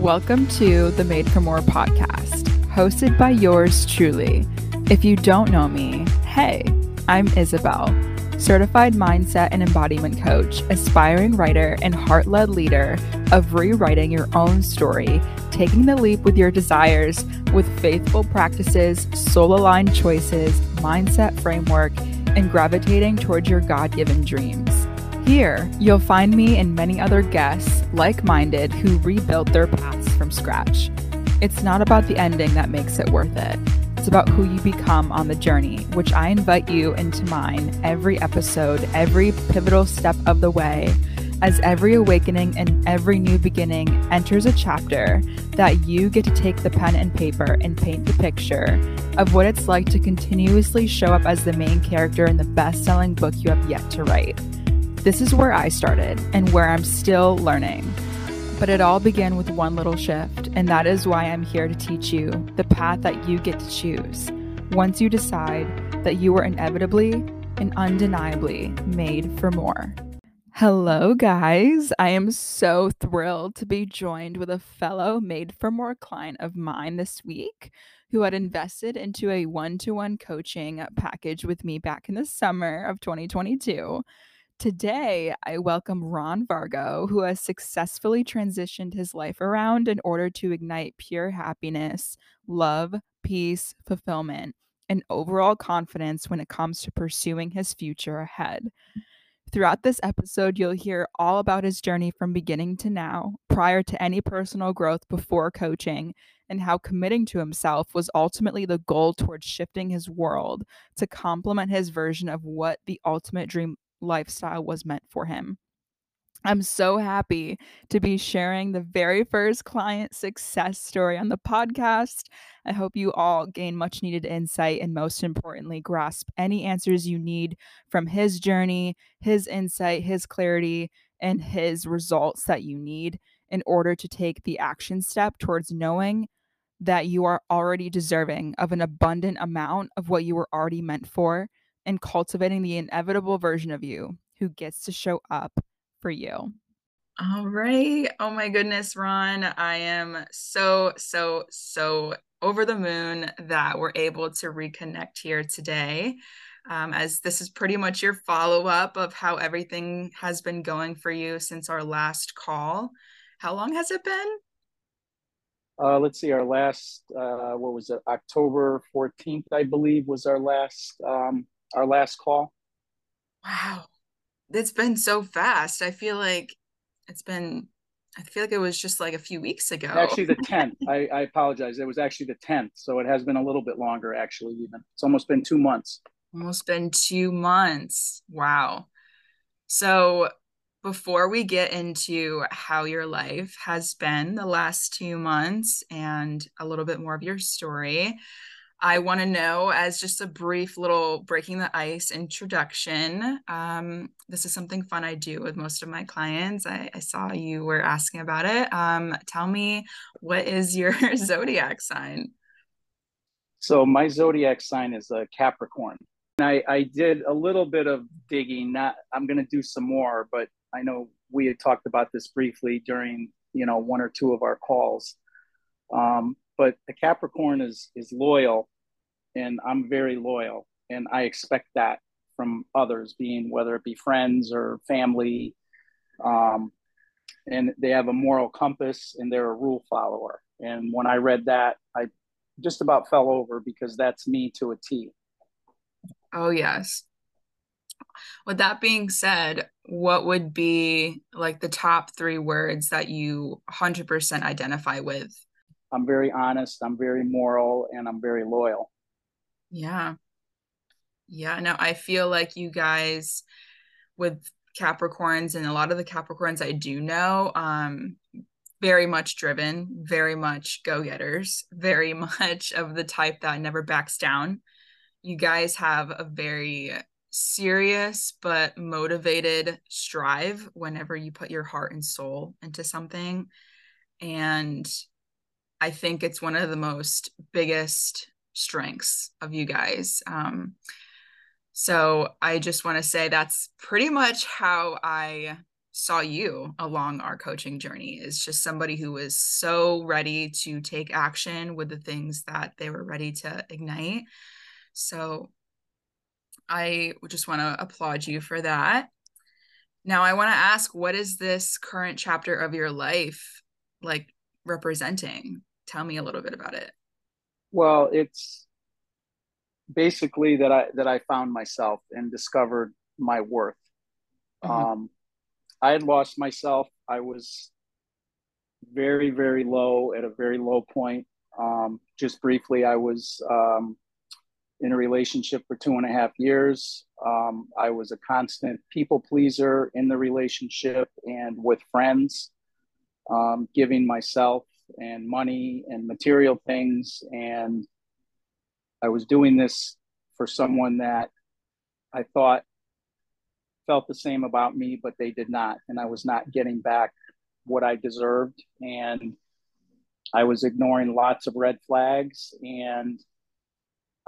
Welcome to the Made for More podcast, hosted by yours truly. If you don't know me, hey, I'm Isabel, certified mindset and embodiment coach, aspiring writer, and heart led leader of rewriting your own story, taking the leap with your desires with faithful practices, soul aligned choices, mindset framework, and gravitating towards your God given dreams. Here, you'll find me and many other guests like minded who rebuilt their paths from scratch. It's not about the ending that makes it worth it. It's about who you become on the journey, which I invite you into mine every episode, every pivotal step of the way, as every awakening and every new beginning enters a chapter that you get to take the pen and paper and paint the picture of what it's like to continuously show up as the main character in the best selling book you have yet to write. This is where I started and where I'm still learning. But it all began with one little shift, and that is why I'm here to teach you the path that you get to choose once you decide that you are inevitably and undeniably made for more. Hello, guys. I am so thrilled to be joined with a fellow made for more client of mine this week who had invested into a one to one coaching package with me back in the summer of 2022. Today, I welcome Ron Vargo, who has successfully transitioned his life around in order to ignite pure happiness, love, peace, fulfillment, and overall confidence when it comes to pursuing his future ahead. Throughout this episode, you'll hear all about his journey from beginning to now, prior to any personal growth before coaching, and how committing to himself was ultimately the goal towards shifting his world to complement his version of what the ultimate dream lifestyle was meant for him. I'm so happy to be sharing the very first client success story on the podcast. I hope you all gain much needed insight and, most importantly, grasp any answers you need from his journey, his insight, his clarity, and his results that you need in order to take the action step towards knowing that you are already deserving of an abundant amount of what you were already meant for and cultivating the inevitable version of you who gets to show up for you. All right. Oh my goodness, Ron. I am so, so, so over the moon that we're able to reconnect here today. Um, as this is pretty much your follow up of how everything has been going for you since our last call. How long has it been? Uh, let's see, our last, uh, what was it, October 14th, I believe, was our last um, our last call. Wow. It's been so fast. I feel like it's been I feel like it was just like a few weeks ago. Actually, the 10th. I, I apologize. It was actually the 10th. So it has been a little bit longer, actually, even. It's almost been two months. Almost been two months. Wow. So before we get into how your life has been the last two months and a little bit more of your story, I want to know, as just a brief little breaking the ice introduction, um, this is something fun I do with most of my clients. I, I saw you were asking about it. Um, tell me, what is your zodiac sign? So, my zodiac sign is a Capricorn. I, I did a little bit of digging. Not, I'm going to do some more, but I know we had talked about this briefly during, you know, one or two of our calls. Um, but the Capricorn is is loyal, and I'm very loyal, and I expect that from others, being whether it be friends or family. Um, and they have a moral compass, and they're a rule follower. And when I read that, I just about fell over because that's me to a T. Oh yes. With that being said, what would be like the top three words that you 100% identify with I'm very honest, I'm very moral, and I'm very loyal. Yeah. Yeah. No, I feel like you guys with Capricorns and a lot of the Capricorns I do know, um, very much driven, very much go getters, very much of the type that never backs down. You guys have a very serious but motivated strive whenever you put your heart and soul into something. And I think it's one of the most biggest strengths of you guys. Um, so I just want to say that's pretty much how I saw you along our coaching journey is just somebody who was so ready to take action with the things that they were ready to ignite. So I just want to applaud you for that. Now, I want to ask what is this current chapter of your life like representing? Tell me a little bit about it. Well, it's basically that I that I found myself and discovered my worth. Mm-hmm. Um, I had lost myself. I was very, very low at a very low point. Um, just briefly, I was um, in a relationship for two and a half years. Um, I was a constant people pleaser in the relationship and with friends, um, giving myself and money and material things. And I was doing this for someone that I thought felt the same about me, but they did not. And I was not getting back what I deserved. And I was ignoring lots of red flags. And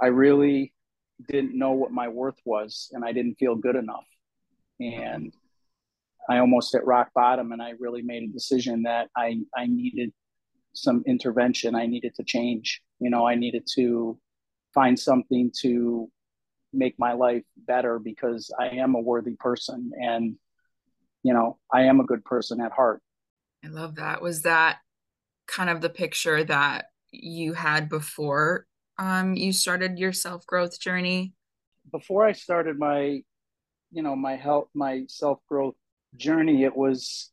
I really didn't know what my worth was. And I didn't feel good enough. And I almost hit rock bottom. And I really made a decision that I, I needed some intervention. I needed to change. You know, I needed to find something to make my life better because I am a worthy person and you know, I am a good person at heart. I love that. Was that kind of the picture that you had before um you started your self-growth journey? Before I started my you know, my health my self-growth journey, it was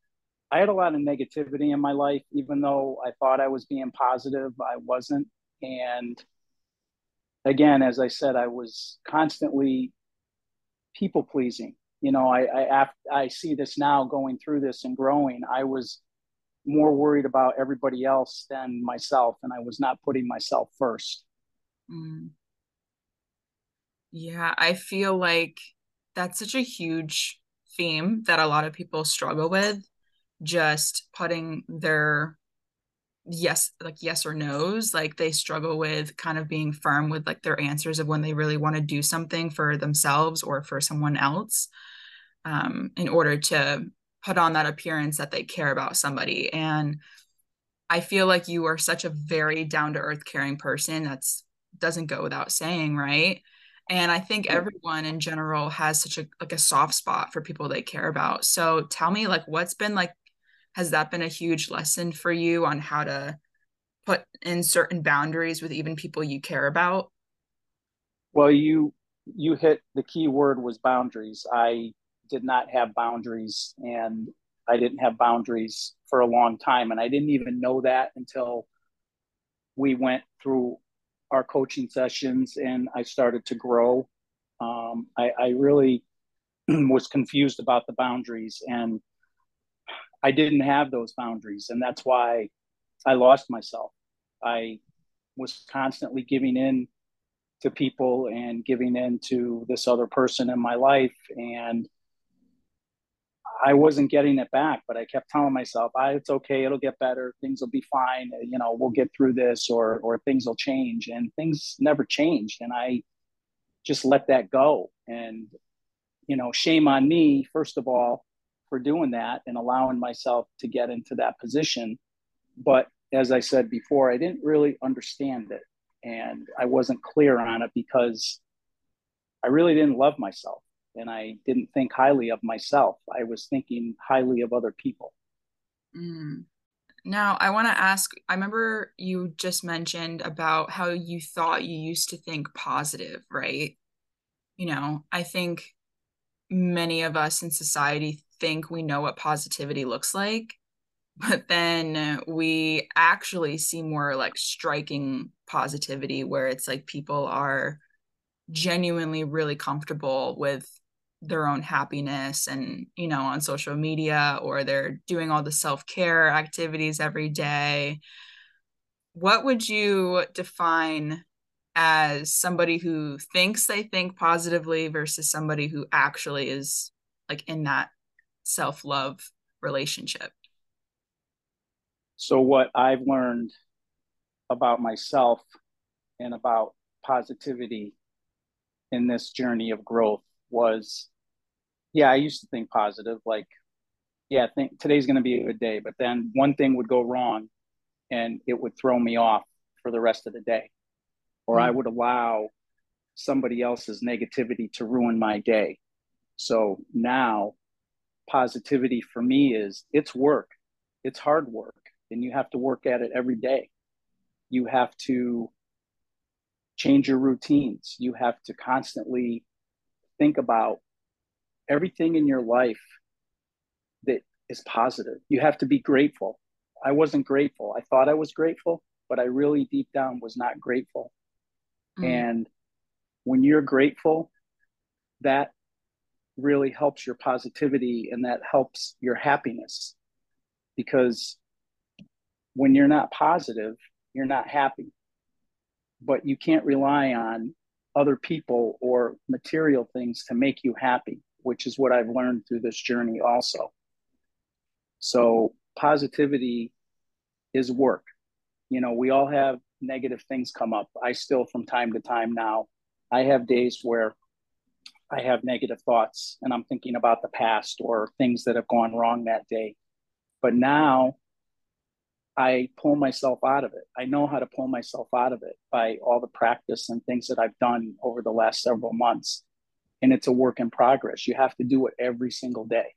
I had a lot of negativity in my life even though I thought I was being positive, I wasn't and again, as I said, I was constantly people pleasing. You know, I, I, I see this now going through this and growing. I was more worried about everybody else than myself, and I was not putting myself first. Mm. Yeah, I feel like that's such a huge theme that a lot of people struggle with just putting their yes like yes or no's like they struggle with kind of being firm with like their answers of when they really want to do something for themselves or for someone else um, in order to put on that appearance that they care about somebody. And i feel like you are such a very down to earth caring person that's doesn't go without saying right? And i think everyone in general has such a like a soft spot for people they care about. So tell me like what's been like has that been a huge lesson for you on how to put in certain boundaries with even people you care about? Well you you hit the key word was boundaries. I did not have boundaries and i didn't have boundaries for a long time and i didn't even know that until we went through our coaching sessions and i started to grow. Um, I, I really was confused about the boundaries and I didn't have those boundaries, and that's why I lost myself. I was constantly giving in to people and giving in to this other person in my life, and I wasn't getting it back. But I kept telling myself, ah, "It's okay. It'll get better. Things will be fine. You know, we'll get through this, or or things will change." And things never changed, and I just let that go. And you know, shame on me, first of all, for doing that and allowing myself to get into that position. But as I said before, I didn't really understand it and I wasn't clear on it because I really didn't love myself and I didn't think highly of myself. I was thinking highly of other people. Mm. Now, I want to ask I remember you just mentioned about how you thought you used to think positive, right? You know, I think many of us in society think we know what positivity looks like but then we actually see more like striking positivity where it's like people are genuinely really comfortable with their own happiness and you know on social media or they're doing all the self-care activities every day. What would you define as somebody who thinks they think positively versus somebody who actually is like in that self love relationship? So, what I've learned about myself and about positivity in this journey of growth was yeah, I used to think positive, like yeah, think today's going to be a good day. But then one thing would go wrong and it would throw me off for the rest of the day. Or mm-hmm. I would allow somebody else's negativity to ruin my day. So now positivity for me is it's work, it's hard work, and you have to work at it every day. You have to change your routines. You have to constantly think about everything in your life that is positive. You have to be grateful. I wasn't grateful. I thought I was grateful, but I really deep down was not grateful. Mm. And when you're grateful, that really helps your positivity and that helps your happiness because when you're not positive, you're not happy. But you can't rely on other people or material things to make you happy, which is what I've learned through this journey also. So, positivity is work. You know, we all have negative things come up. I still, from time to time now, I have days where I have negative thoughts and I'm thinking about the past or things that have gone wrong that day. But now I pull myself out of it. I know how to pull myself out of it by all the practice and things that I've done over the last several months. And it's a work in progress. You have to do it every single day.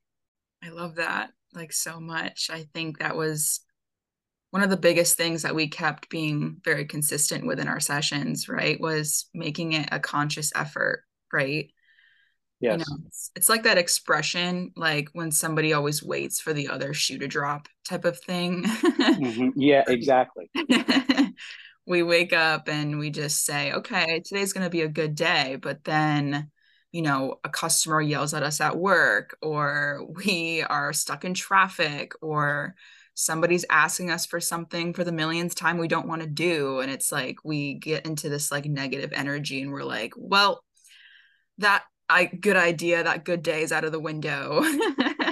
I love that like so much. I think that was one of the biggest things that we kept being very consistent within our sessions, right? Was making it a conscious effort, right? Yes. You know, it's, it's, like that expression, like when somebody always waits for the other shoe to drop type of thing. mm-hmm. Yeah, exactly. we wake up and we just say, okay, today's going to be a good day. But then, you know, a customer yells at us at work, or we are stuck in traffic, or somebody's asking us for something for the millionth time we don't want to do. And it's like we get into this like negative energy and we're like, well, that I good idea. That good day is out of the window.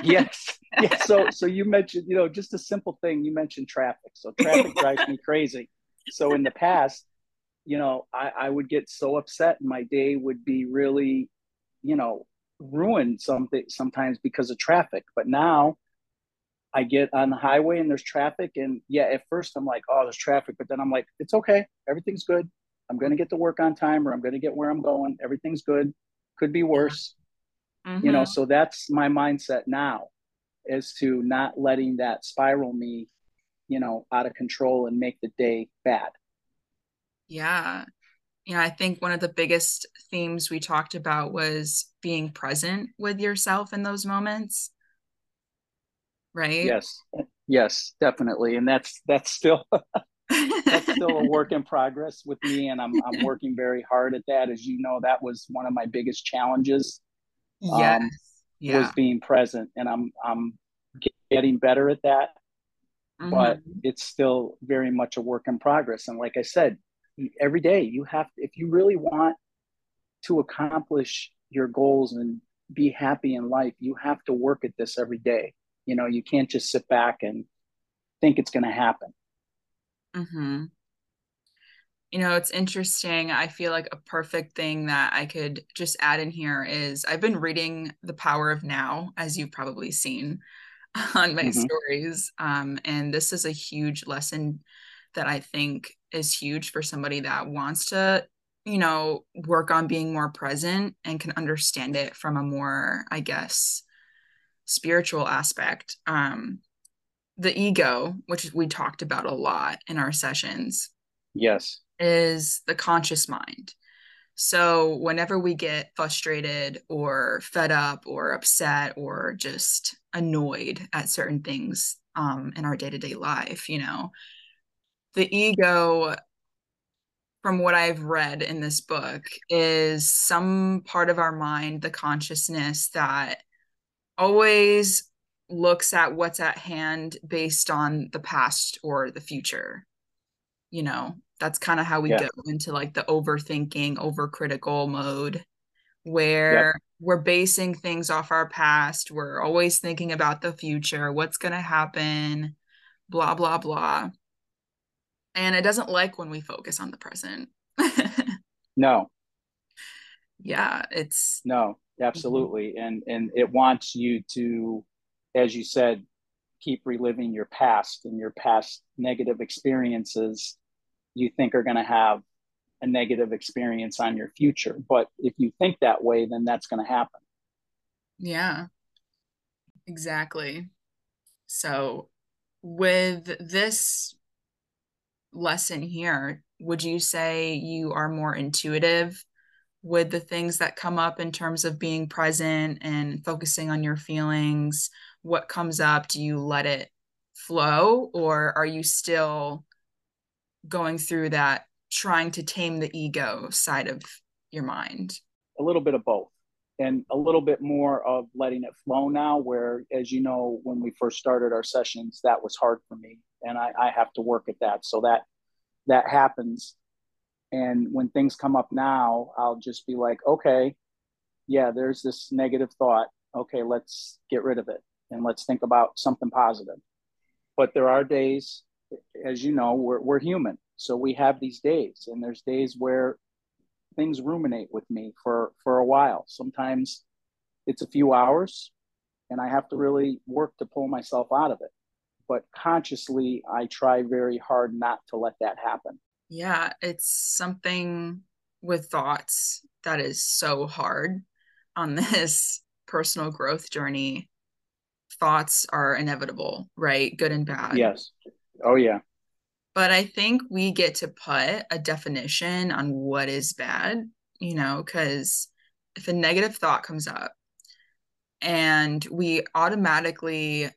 yes. Yeah. So so you mentioned, you know, just a simple thing. You mentioned traffic. So traffic drives me crazy. So in the past, you know, I, I would get so upset and my day would be really, you know, ruined something sometimes because of traffic. But now I get on the highway and there's traffic. And yeah, at first I'm like, oh, there's traffic. But then I'm like, it's okay. Everything's good. I'm going to get to work on time or I'm going to get where I'm going. Everything's good could be worse. Mm-hmm. you know mm-hmm. so that's my mindset now is to not letting that spiral me you know out of control and make the day bad. Yeah. You know i think one of the biggest themes we talked about was being present with yourself in those moments. Right? Yes. Yes definitely. And that's that's still that's still a work in progress with me, and I'm I'm working very hard at that. As you know, that was one of my biggest challenges. Yes. Um, yeah. Was being present, and I'm I'm getting better at that, mm-hmm. but it's still very much a work in progress. And like I said, every day you have if you really want to accomplish your goals and be happy in life, you have to work at this every day. You know, you can't just sit back and think it's going to happen. Mm-hmm. You know, it's interesting. I feel like a perfect thing that I could just add in here is I've been reading The Power of Now, as you've probably seen on my mm-hmm. stories. Um, and this is a huge lesson that I think is huge for somebody that wants to, you know, work on being more present and can understand it from a more, I guess, spiritual aspect. Um, the ego, which we talked about a lot in our sessions. Yes. Is the conscious mind. So whenever we get frustrated or fed up or upset or just annoyed at certain things um, in our day to day life, you know, the ego, from what I've read in this book, is some part of our mind, the consciousness that always looks at what's at hand based on the past or the future. You know, that's kind of how we yeah. go into like the overthinking, overcritical mode where yep. we're basing things off our past. We're always thinking about the future, what's going to happen, blah, blah, blah. And it doesn't like when we focus on the present. no. Yeah, it's no, absolutely. Mm-hmm. And and it wants you to as you said, keep reliving your past and your past negative experiences you think are going to have a negative experience on your future. But if you think that way, then that's going to happen. Yeah, exactly. So, with this lesson here, would you say you are more intuitive with the things that come up in terms of being present and focusing on your feelings? What comes up, do you let it flow or are you still going through that trying to tame the ego side of your mind? A little bit of both and a little bit more of letting it flow now where as you know when we first started our sessions that was hard for me and I, I have to work at that. So that that happens. And when things come up now i'll just be like okay yeah there's this negative thought. Okay let's get rid of it and let's think about something positive but there are days as you know we're, we're human so we have these days and there's days where things ruminate with me for for a while sometimes it's a few hours and i have to really work to pull myself out of it but consciously I try very hard not to let that happen. Yeah, it's something with thoughts that is so hard on this personal growth journey. Thoughts are inevitable, right? Good and bad. Yes. Oh, yeah. But I think we get to put a definition on what is bad, you know, because if a negative thought comes up and we automatically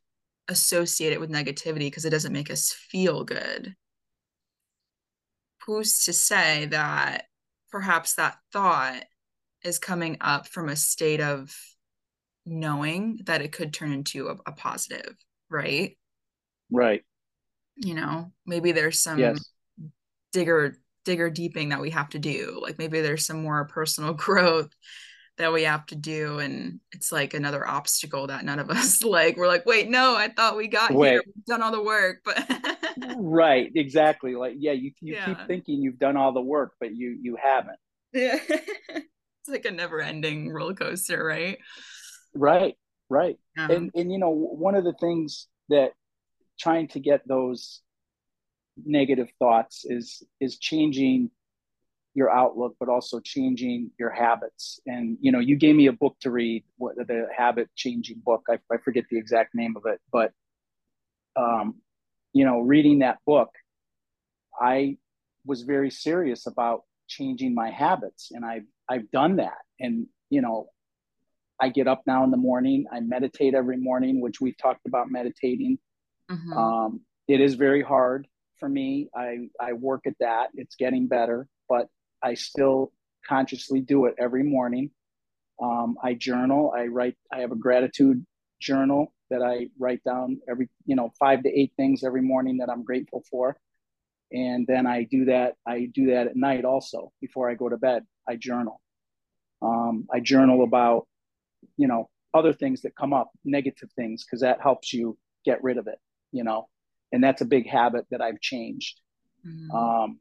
associate it with negativity because it doesn't make us feel good. Who's to say that perhaps that thought is coming up from a state of knowing that it could turn into a, a positive, right? Right. You know, maybe there's some yes. digger digger deeping that we have to do. Like maybe there's some more personal growth that we have to do and it's like another obstacle that none of us like we're like wait no i thought we got wait. here We've done all the work but right exactly like yeah you, you yeah. keep thinking you've done all the work but you you haven't yeah it's like a never ending roller coaster right right right uh-huh. and and you know one of the things that trying to get those negative thoughts is is changing your outlook, but also changing your habits. And you know, you gave me a book to read, what the habit changing book. I, I forget the exact name of it, but um, you know, reading that book, I was very serious about changing my habits, and I've I've done that. And you know, I get up now in the morning. I meditate every morning, which we've talked about meditating. Mm-hmm. Um, it is very hard for me. I I work at that. It's getting better, but I still consciously do it every morning. Um, I journal. I write. I have a gratitude journal that I write down every, you know, five to eight things every morning that I'm grateful for, and then I do that. I do that at night also before I go to bed. I journal. Um, I journal about, you know, other things that come up, negative things, because that helps you get rid of it. You know, and that's a big habit that I've changed. Mm-hmm. Um,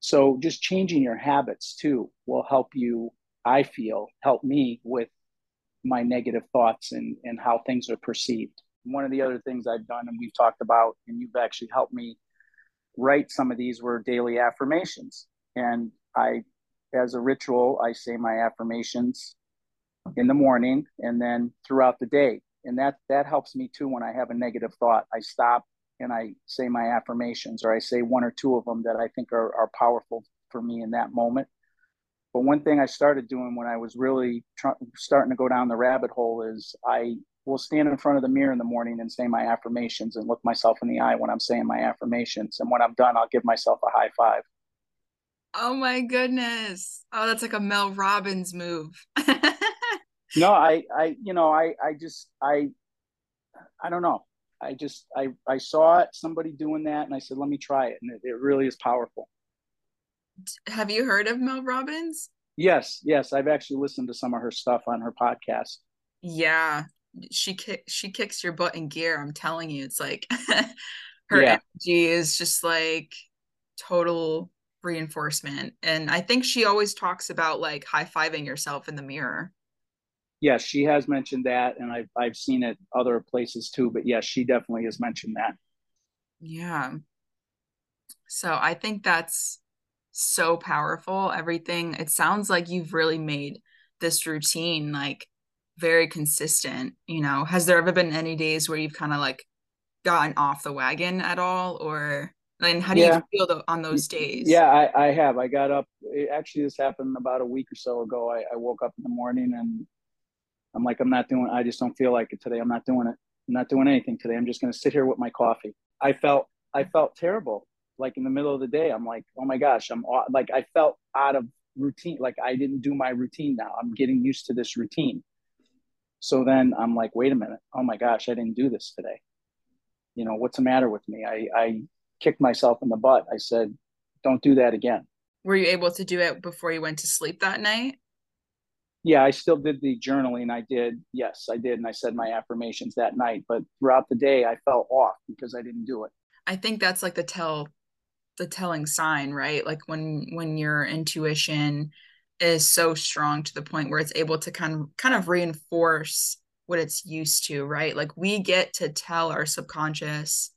so just changing your habits too will help you, I feel, help me with my negative thoughts and, and how things are perceived. One of the other things I've done and we've talked about, and you've actually helped me write some of these were daily affirmations. And I, as a ritual, I say my affirmations in the morning and then throughout the day. And that that helps me too when I have a negative thought. I stop and I say my affirmations or I say one or two of them that I think are, are powerful for me in that moment. But one thing I started doing when I was really try- starting to go down the rabbit hole is I will stand in front of the mirror in the morning and say my affirmations and look myself in the eye when I'm saying my affirmations. And when I'm done, I'll give myself a high five. Oh my goodness. Oh, that's like a Mel Robbins move. no, I, I, you know, I, I just, I, I don't know. I just I I saw somebody doing that, and I said, let me try it, and it, it really is powerful. Have you heard of Mel Robbins? Yes, yes, I've actually listened to some of her stuff on her podcast. Yeah, she kick she kicks your butt in gear. I'm telling you, it's like her yeah. energy is just like total reinforcement. And I think she always talks about like high fiving yourself in the mirror. Yes, she has mentioned that, and I've I've seen it other places too. But yes, she definitely has mentioned that. Yeah. So I think that's so powerful. Everything. It sounds like you've really made this routine like very consistent. You know, has there ever been any days where you've kind of like gotten off the wagon at all, or and how do yeah. you feel on those days? Yeah, I, I have. I got up. Actually, this happened about a week or so ago. I, I woke up in the morning and I'm like, I'm not doing. I just don't feel like it today. I'm not doing it. I'm not doing anything today. I'm just going to sit here with my coffee. I felt I felt terrible. Like in the middle of the day, I'm like, oh my gosh, I'm like I felt out of routine. Like I didn't do my routine now. I'm getting used to this routine. So then I'm like, wait a minute. Oh my gosh, I didn't do this today. You know, what's the matter with me? I, I kicked myself in the butt. I said, don't do that again. Were you able to do it before you went to sleep that night? Yeah, I still did the journaling. I did, yes, I did, and I said my affirmations that night. But throughout the day, I felt off because I didn't do it. I think that's like the tell, the telling sign, right? Like when when your intuition is so strong to the point where it's able to kind of kind of reinforce what it's used to, right? Like we get to tell our subconscious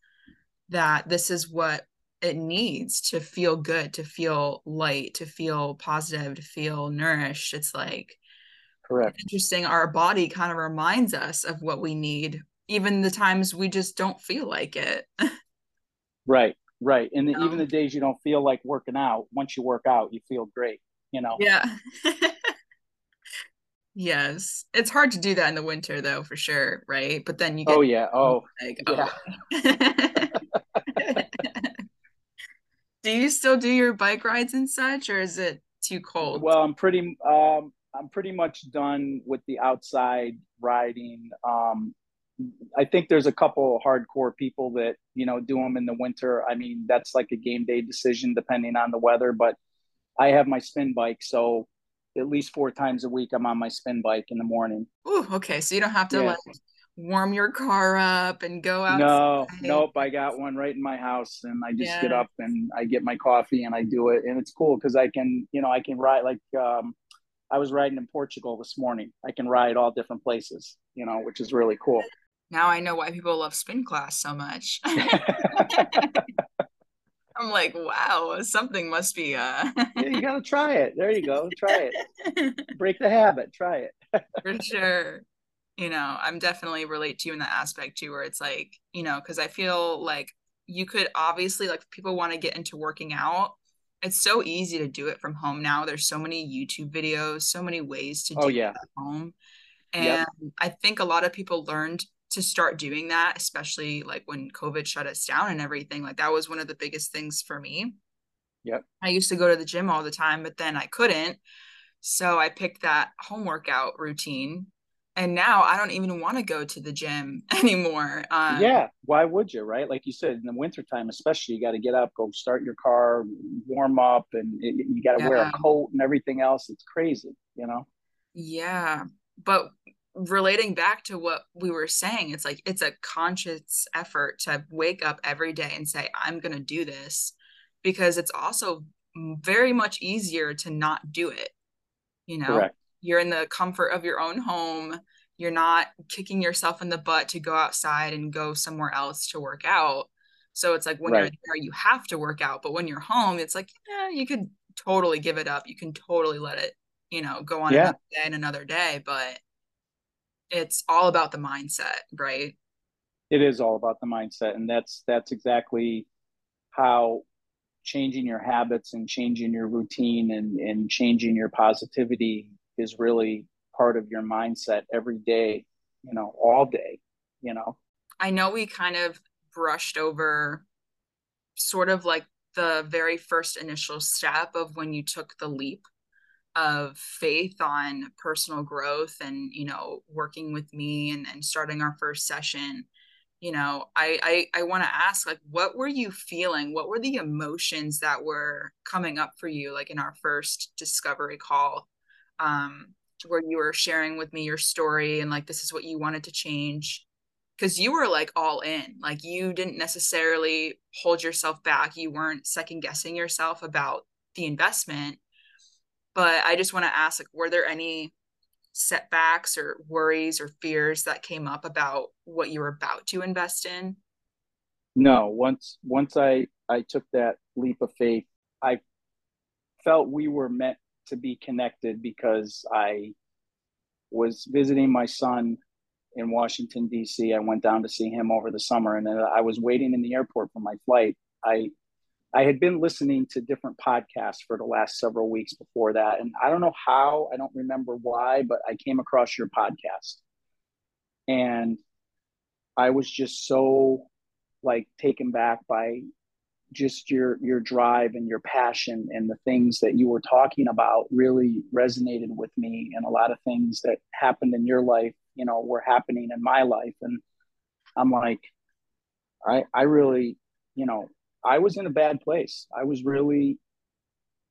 that this is what it needs to feel good, to feel light, to feel positive, to feel nourished. It's like Correct. Interesting. Our body kind of reminds us of what we need, even the times we just don't feel like it. right, right. And the, even the days you don't feel like working out, once you work out, you feel great, you know? Yeah. yes. It's hard to do that in the winter, though, for sure. Right. But then you get. Oh, yeah. Oh, like, yeah. oh. do you still do your bike rides and such, or is it too cold? Well, I'm pretty. Um, I'm pretty much done with the outside riding. Um, I think there's a couple hardcore people that you know do them in the winter. I mean, that's like a game day decision depending on the weather. But I have my spin bike, so at least four times a week I'm on my spin bike in the morning. Oh, okay. So you don't have to yeah. like warm your car up and go out. No, nope. I got one right in my house, and I just yeah. get up and I get my coffee and I do it, and it's cool because I can, you know, I can ride like. Um, I was riding in Portugal this morning. I can ride all different places, you know, which is really cool. Now I know why people love spin class so much. I'm like, wow, something must be uh yeah, you gotta try it. There you go. Try it. Break the habit. Try it. For sure. You know, I'm definitely relate to you in that aspect too, where it's like, you know, because I feel like you could obviously like people want to get into working out it's so easy to do it from home now. There's so many YouTube videos, so many ways to oh, do oh, yeah. it at home. And yep. I think a lot of people learned to start doing that, especially like when COVID shut us down and everything. Like that was one of the biggest things for me. Yep. I used to go to the gym all the time, but then I couldn't. So I picked that home workout routine and now I don't even want to go to the gym anymore. Um, yeah, why would you, right? Like you said, in the wintertime, especially, you got to get up, go start your car, warm up, and it, you got to yeah. wear a coat and everything else. It's crazy, you know? Yeah. But relating back to what we were saying, it's like it's a conscious effort to wake up every day and say, I'm going to do this because it's also very much easier to not do it, you know? Correct you're in the comfort of your own home. You're not kicking yourself in the butt to go outside and go somewhere else to work out. So it's like when right. you're there you have to work out. But when you're home it's like yeah you could totally give it up. You can totally let it you know go on yeah. another day and another day. But it's all about the mindset right? It is all about the mindset. And that's that's exactly how changing your habits and changing your routine and and changing your positivity is really part of your mindset every day, you know, all day, you know. I know we kind of brushed over sort of like the very first initial step of when you took the leap of faith on personal growth and you know working with me and, and starting our first session. You know i i, I want to ask like what were you feeling? What were the emotions that were coming up for you like in our first discovery call um, where you were sharing with me your story and like this is what you wanted to change. Because you were like all in. Like you didn't necessarily hold yourself back. You weren't second guessing yourself about the investment. But i just want to ask like were there any setbacks or worries or fears that came up about what you were about to invest in? No, once once I I took that leap of faith, I felt we were meant to be connected because I was visiting my son in Washington D.C. I went down to see him over the summer, and I was waiting in the airport for my flight. I I had been listening to different podcasts for the last several weeks before that, and I don't know how, I don't remember why, but I came across your podcast, and I was just so like taken back by just your your drive and your passion and the things that you were talking about really resonated with me. And a lot of things that happened in your life you know were happening in my life. And i'm like i i really you know i was in a bad place. I was really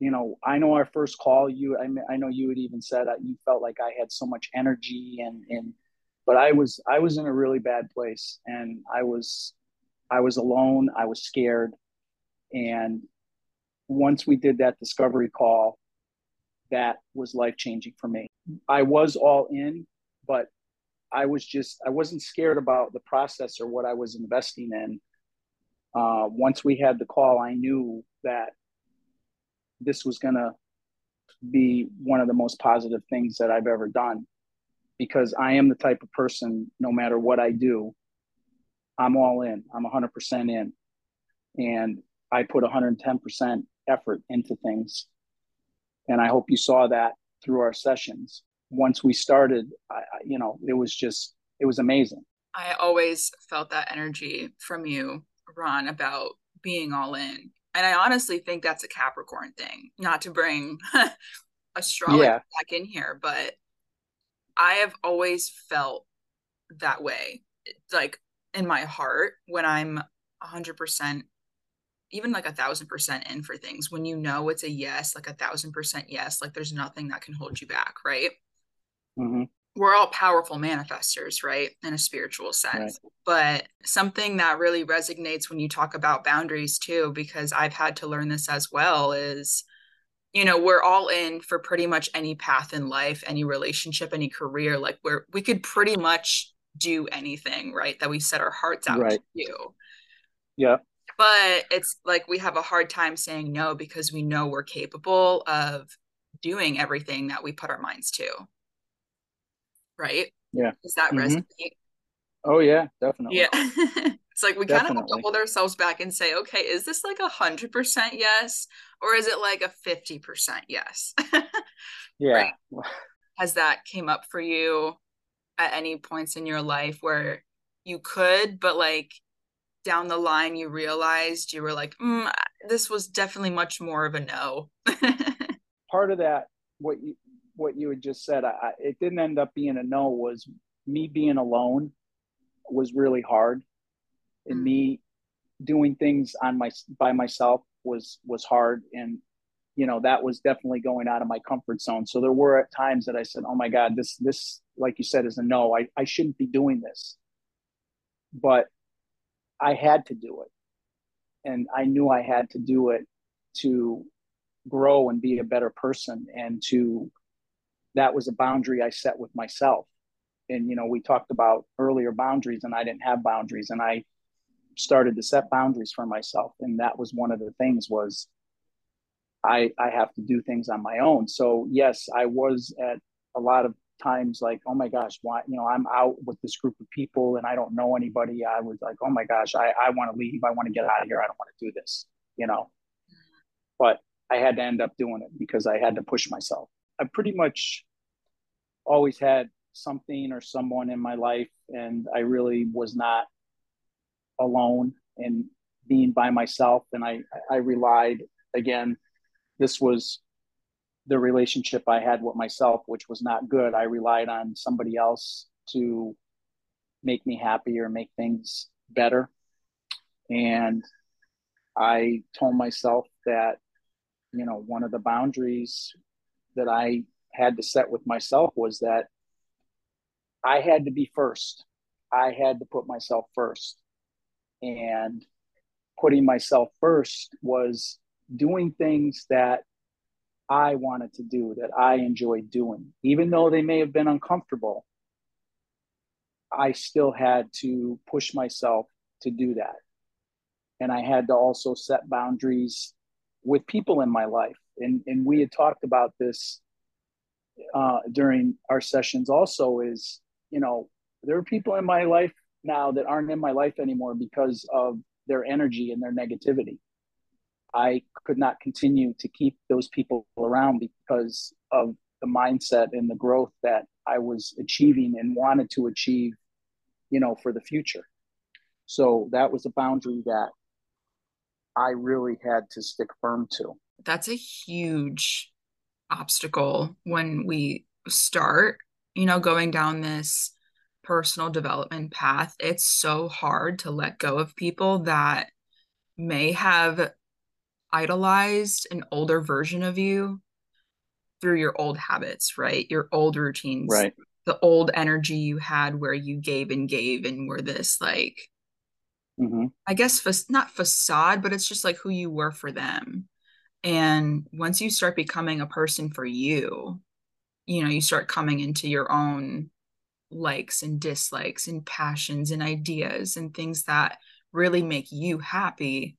you know i know our first call you. I, I know you had even said that you felt like i had so much energy and and but i was i was in a really bad place. And i was i was alone. I was scared and once we did that discovery call, that was life changing for me. I was all in, but I was just, I wasn't scared about the process or what I was investing in. Uh, once we had the call, I knew that this was going to be one of the most positive things that I've ever done because I am the type of person, no matter what I do, I'm all in. I'm 100% in. And I put 110% effort into things. And I hope you saw that through our sessions. Once we started, I, you know, it was just, it was amazing. I always felt that energy from you, Ron, about being all in. And I honestly think that's a Capricorn thing, not to bring astrology yeah. back in here, but I have always felt that way. Like in my heart, when I'm 100% even like a thousand percent in for things when you know it's a yes like a thousand percent yes like there's nothing that can hold you back right mm-hmm. we're all powerful manifestors right in a spiritual sense right. but something that really resonates when you talk about boundaries too because i've had to learn this as well is you know we're all in for pretty much any path in life any relationship any career like where we could pretty much do anything right that we set our hearts out right. to do yeah but it's like we have a hard time saying no because we know we're capable of doing everything that we put our minds to. Right? Yeah. Is that mm-hmm. resonate? Oh yeah definitely. Yeah. It's like we kind of hold ourselves back and say okay is this like a hundred percent yes or is it like a 50 percent yes? Yeah. Right? has that came up for you at any points in your life where you could but like down the line you realized you were like mm, this was definitely much more of a no. Part of that what you what you had just said I, it didn't end up being a no was me being alone was really hard. And mm. me doing things on my by myself was was hard. And you know that was definitely going out of my comfort zone. So there were at times that i said oh my god this this like you said is a no. I, I shouldn't be doing this. But I had to do it. And I knew I had to do it to grow and be a better person and to that was a boundary I set with myself. And you know, we talked about earlier boundaries and I didn't have boundaries and I started to set boundaries for myself and that was one of the things was I I have to do things on my own. So yes, I was at a lot of times like oh my gosh why you know i'm out with this group of people and i don't know anybody. I was like oh my gosh i, I want to leave. I want to get out of here. I don't want to do this you know? But i had to end up doing it because i had to push myself. I pretty much always had something or someone in my life and i really was not alone and being by myself and i i relied again this was the relationship I had with myself, which was not good. I relied on somebody else to make me happy or make things better. And I told myself that, you know, one of the boundaries that I had to set with myself was that I had to be first. I had to put myself first. And putting myself first was doing things that I wanted to do, that I enjoyed doing. Even though they may have been uncomfortable, I still had to push myself to do that. And I had to also set boundaries with people in my life. And, and we had talked about this uh, during our sessions also is, you know, there are people in my life now that aren't in my life anymore because of their energy and their negativity. I could not continue to keep those people around because of the mindset and the growth that I was achieving and wanted to achieve, you know, for the future. So that was a boundary that I really had to stick firm to. That's a huge obstacle when we start, you know, going down this personal development path. It's so hard to let go of people that may have idolized an older version of you through your old habits, right? Your old routines, right? The old energy you had where you gave and gave and were this like, mm-hmm. I guess, fa- not facade, but it's just like who you were for them. And once you start becoming a person for you, you know, you start coming into your own likes and dislikes and passions and ideas and things that really make you happy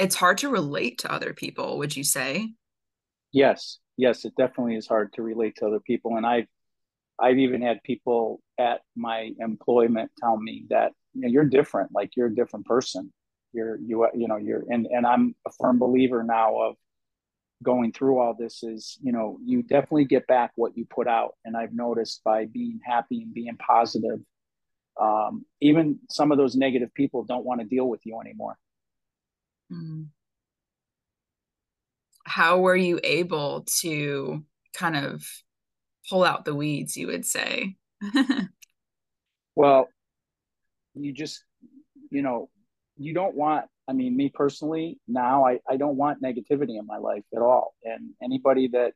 it's hard to relate to other people would you say? Yes yes it definitely is hard to relate to other people and i've i've even had people at my employment tell me that you know, you're different like you're a different person. You're you you know you're and and i'm a firm believer now of going through all this is you know you definitely get back what you put out and i've noticed by being happy and being positive um, even some of those negative people don't want to deal with you anymore Mm. How were you able to kind of pull out the weeds, you would say? well, you just, you know, you don't want, I mean, me personally, now I, I don't want negativity in my life at all. And anybody that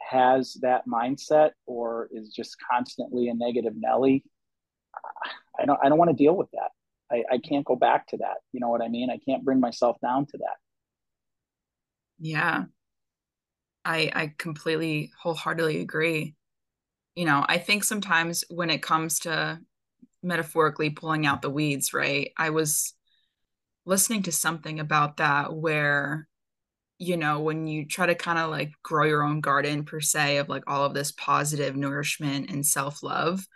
has that mindset or is just constantly a negative Nelly, I don't I don't want to deal with that. I, I can't go back to that. You know what I mean? I can't bring myself down to that. Yeah. I I completely wholeheartedly agree. You know, I think sometimes when it comes to metaphorically pulling out the weeds, right? I was listening to something about that where you know, when you try to kind of like grow your own garden per se of like all of this positive nourishment and self-love,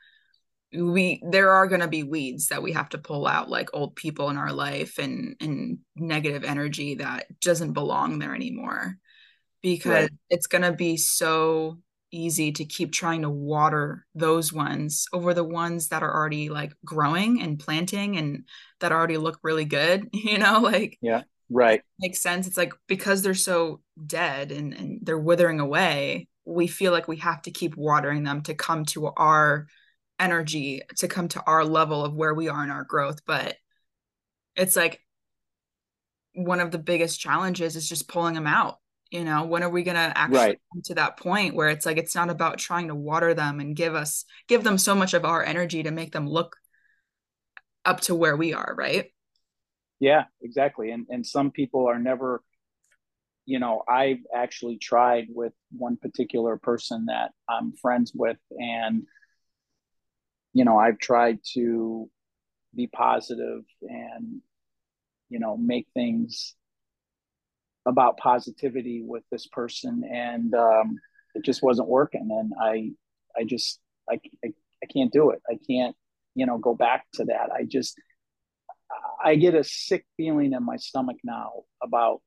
we there are going to be weeds that we have to pull out like old people in our life and and negative energy that doesn't belong there anymore because right. it's going to be so easy to keep trying to water those ones over the ones that are already like growing and planting and that already look really good you know like yeah right makes sense it's like because they're so dead and, and they're withering away we feel like we have to keep watering them to come to our energy to come to our level of where we are in our growth but it's like one of the biggest challenges is just pulling them out you know when are we going to actually right. come to that point where it's like it's not about trying to water them and give us give them so much of our energy to make them look up to where we are right yeah exactly and and some people are never you know i've actually tried with one particular person that i'm friends with and you know, I've tried to be positive and, you know, make things about positivity with this person. And um, it just wasn't working. And I, I just, I, I, I can't do it. I can't, you know, go back to that. I just, I get a sick feeling in my stomach now about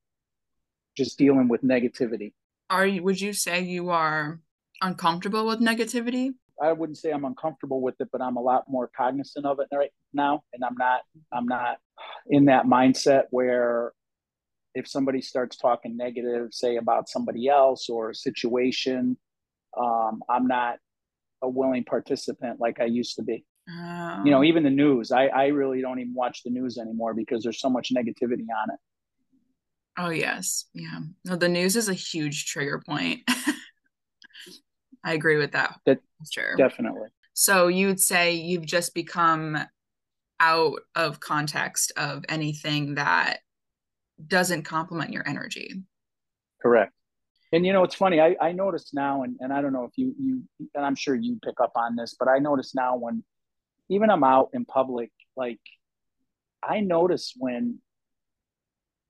just dealing with negativity. Are you, would you say you are uncomfortable with negativity? I wouldn't say I'm uncomfortable with it, but I'm a lot more cognizant of it right now. And I'm not, I'm not in that mindset where if somebody starts talking negative, say about somebody else or a situation, um, I'm not a willing participant like I used to be. Oh. You know, oh. even the news, I, I really don't even watch the news anymore because there's so much negativity on it. Oh yes. Yeah. No, the news is a huge trigger point. I agree with that. That sure. Definitely. So you would say you've just become out of context of anything that doesn't complement your energy. Correct. And you know, it's funny. I, I notice now, and, and I don't know if you you and I'm sure you pick up on this, but I notice now when even I'm out in public, like I notice when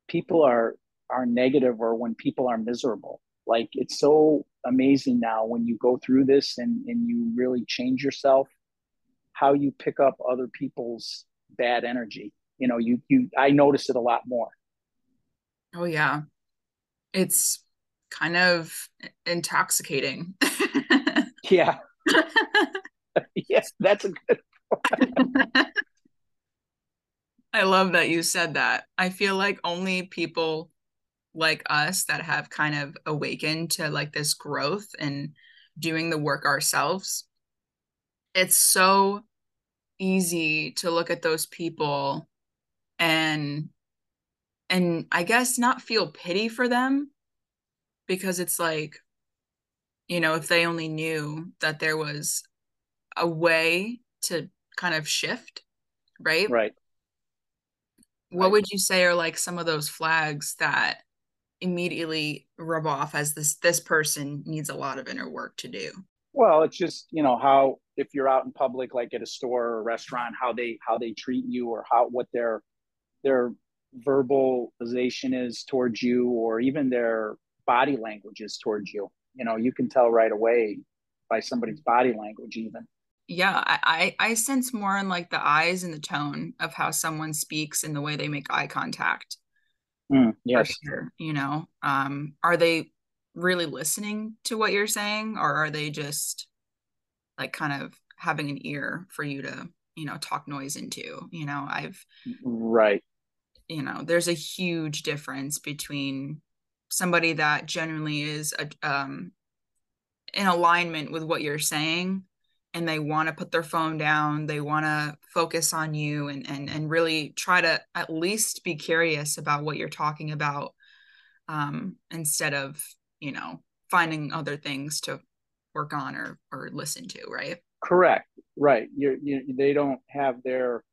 people are are negative or when people are miserable. Like it's so amazing now when you go through this and, and you really change yourself, how you pick up other people's bad energy. You know, you you I notice it a lot more. Oh yeah. It's kind of intoxicating. yeah. yes, that's a good I love that you said that. I feel like only people like us that have kind of awakened to like this growth and doing the work ourselves. It's so easy to look at those people and and I guess not feel pity for them because it's like you know if they only knew that there was a way to kind of shift right right what would you say are like some of those flags that immediately rub off as this this person needs a lot of inner work to do. Well it's just you know how if you're out in public like at a store or a restaurant how they how they treat you or how what their their verbalization is towards you or even their body language is towards you. You know you can tell right away by somebody's body language even. Yeah i i sense more in like the eyes and the tone of how someone speaks and the way they make eye contact mm, yes. sure, you know um are they really listening to what you're saying or are they just like kind of having an ear for you to you know talk noise into? You know i've right. you know there's a huge difference between somebody that genuinely is a, um in alignment with what you're saying and they want to put their phone down they want to focus on you and and and really try to at least be curious about what you're talking about um, instead of you know finding other things to work on or or listen to right? Correct right you're, you they don't have their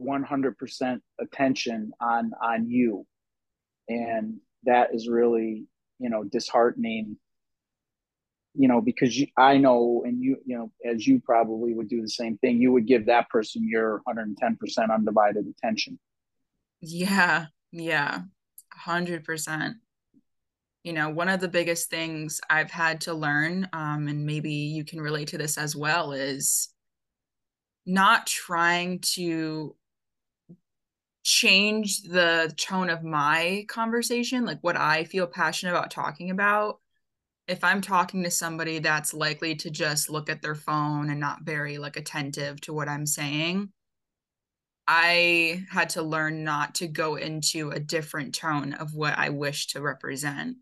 100% attention on on you. And that is really you know disheartening you know, because you, I know, and you, you know, as you probably would do the same thing, you would give that person your 110% undivided attention. Yeah. Yeah. 100%. You know, one of the biggest things I've had to learn, um, and maybe you can relate to this as well, is not trying to change the tone of my conversation, like what I feel passionate about talking about if I'm talking to somebody that's likely to just look at their phone and not very like attentive to what I'm saying, I had to learn not to go into a different tone of what I wish to represent.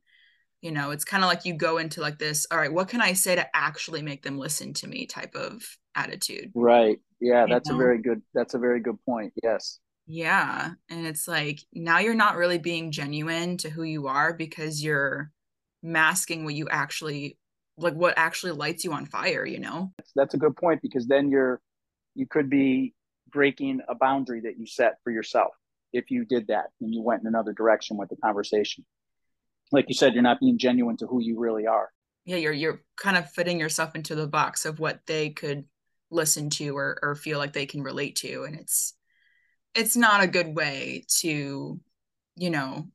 You know, it's kind of like you go into like this, all right, what can I say to actually make them listen to me type of attitude. Right. Yeah, that's you know? a very good that's a very good point. Yes. Yeah, and it's like now you're not really being genuine to who you are because you're masking what you actually like what actually lights you on fire you know? That's a good point because then you're you could be breaking a boundary that you set for yourself if you did that and you went in another direction with the conversation. Like you said you're not being genuine to who you really are. Yeah you're you're kind of fitting yourself into the box of what they could listen to or or feel like they can relate to and it's it's not a good way to you know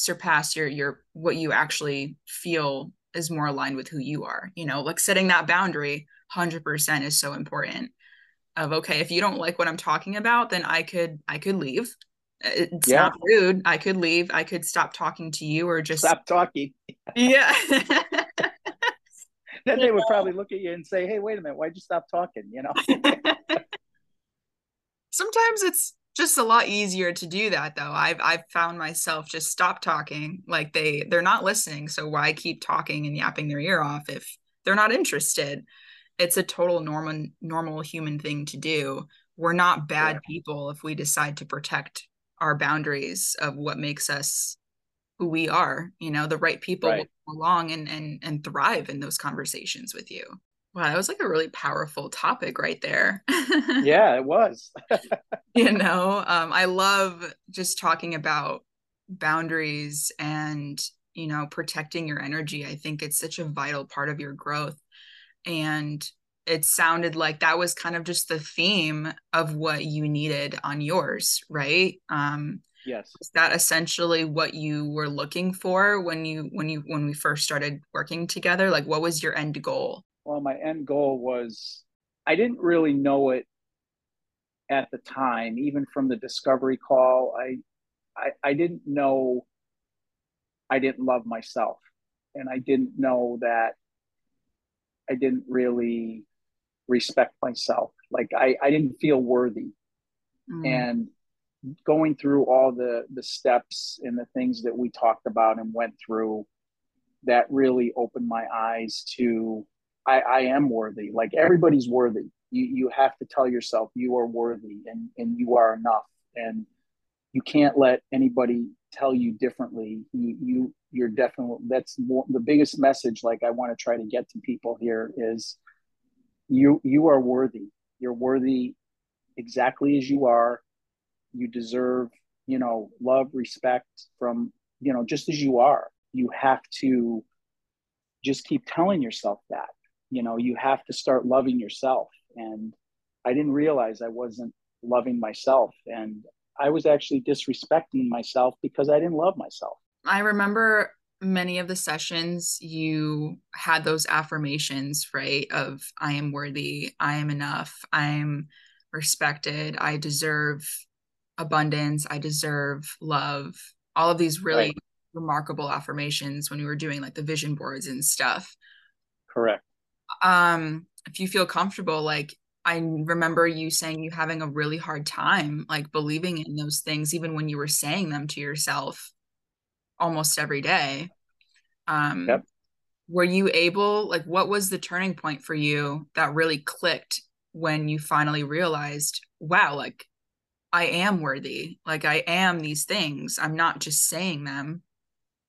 surpass your your what you actually feel is more aligned with who you are you know like setting that boundary 100% is so important of okay if you don't like what i'm talking about then i could i could leave. It's yeah. not rude. I could leave. I could stop talking to you or just stop talking. Yeah. Then they would probably look at you and say hey wait a minute. Why'd you stop talking? You know? Sometimes it's just a lot easier to do that though. I've i've found myself just stop talking like they they're not listening so why keep talking and yapping their ear off if they're not interested? It's a total normal normal human thing to do. We're not bad yeah. people if we decide to protect our boundaries of what makes us who we are you know? The right people right. will come along and and and thrive in those conversations with you Wow, that was like a really powerful topic right there. yeah, it was. you know, um, I love just talking about boundaries and you know, protecting your energy. I think it's such a vital part of your growth. And it sounded like that was kind of just the theme of what you needed on yours, right? Um, yes. Is that essentially what you were looking for when you when you when we first started working together? Like what was your end goal? Well, my end goal was I didn't really know it at the time, even from the discovery call. I I, I didn't know I didn't love myself. And I didn't know that I didn't really respect myself. Like I, I didn't feel worthy. Mm. And going through all the the steps and the things that we talked about and went through, that really opened my eyes to I, I am worthy. Like everybody's worthy. You you have to tell yourself you are worthy and, and you are enough. And you can't let anybody tell you differently. You you you're definitely that's more, the biggest message. Like I want to try to get to people here is you you are worthy. You're worthy exactly as you are. You deserve you know love, respect from you know just as you are. You have to just keep telling yourself that. You know you have to start loving yourself. And I didn't realize I wasn't loving myself and I was actually disrespecting myself because I didn't love myself. I remember many of the sessions you had those affirmations, right? Of I am worthy, I am enough, I'm respected, I deserve abundance, I deserve love. All of these really right. remarkable affirmations when we were doing like the vision boards and stuff. Correct. Um, if you feel comfortable, like I remember you saying you having a really hard time like believing in those things even when you were saying them to yourself almost every day. Um yep. were you able like what was the turning point for you that really clicked when you finally realized wow like I am worthy. Like I am these things. I'm not just saying them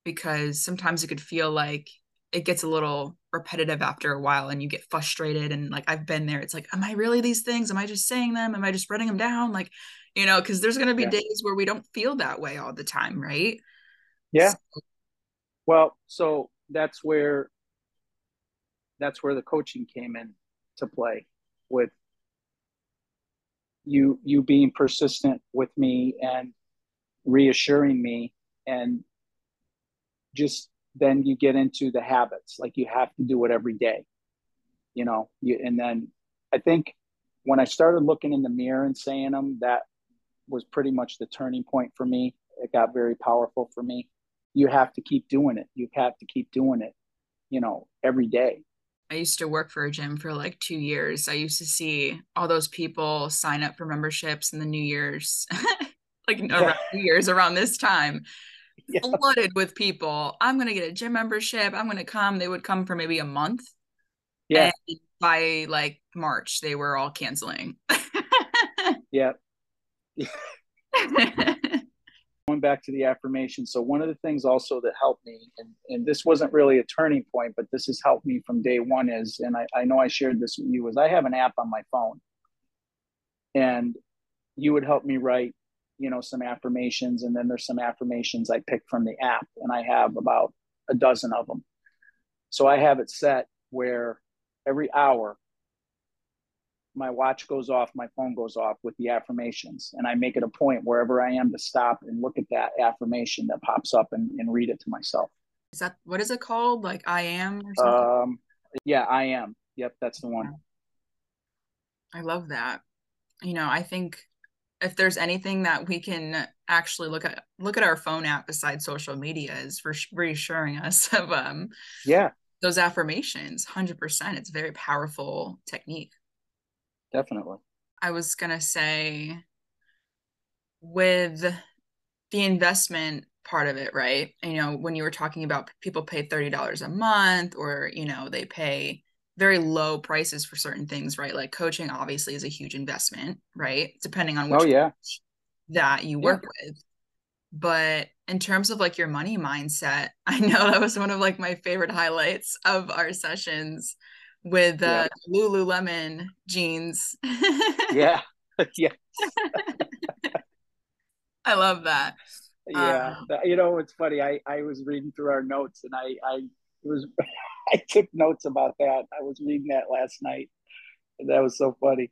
because sometimes it could feel like it gets a little repetitive after a while and you get frustrated and like I've been there. It's like am I really these things? Am I just saying them? Am I just writing them down? Like you know cuz there's going to be yeah. days where we don't feel that way all the time right? Yeah. So, well so that's where that's where the coaching came in to play with you you being persistent with me and reassuring me and just then you get into the habits like you have to do it every day you know you, and then i think when i started looking in the mirror and saying them that was pretty much the turning point for me. It got very powerful for me. You have to keep doing it. You have to keep doing it you know every day. I used to work for a gym for like two years. I used to see all those people sign up for memberships in the New Year's, like yeah. around New Year's around this time yeah. flooded with people. I'm going to get a gym membership. I'm going to come. They would come for maybe a month. Yeah. And by like March, they were all canceling. yeah. Going back to the affirmation. So, one of the things also that helped me, and, and this wasn't really a turning point, but this has helped me from day one is, and I, I know I shared this with you, is I have an app on my phone. And you would help me write you know some affirmations and then there's some affirmations i pick from the app and i have about a dozen of them so i have it set where every hour my watch goes off my phone goes off with the affirmations and i make it a point wherever i am to stop and look at that affirmation that pops up and, and read it to myself. Is that what is it called? Like i am um yeah i am. Yep that's the one. I love that. You know i think if there's anything that we can actually look at look at our phone app besides social media is for reassuring us of um yeah. those affirmations 100% it's a very powerful technique. Definitely. I was going to say with the investment part of it right? You know when you were talking about people pay $30 a month or you know they pay very low prices for certain things, right? Like coaching obviously is a huge investment, right? Depending on which oh, yeah. that you work yeah. with. But in terms of like your money mindset, I know that was one of like my favorite highlights of our sessions with uh, yeah. Lululemon jeans. yeah. yeah. I love that. yeah, um, you know it's funny. I I was reading through our notes and I I was I took notes about that. I was reading that last night. And that was so funny.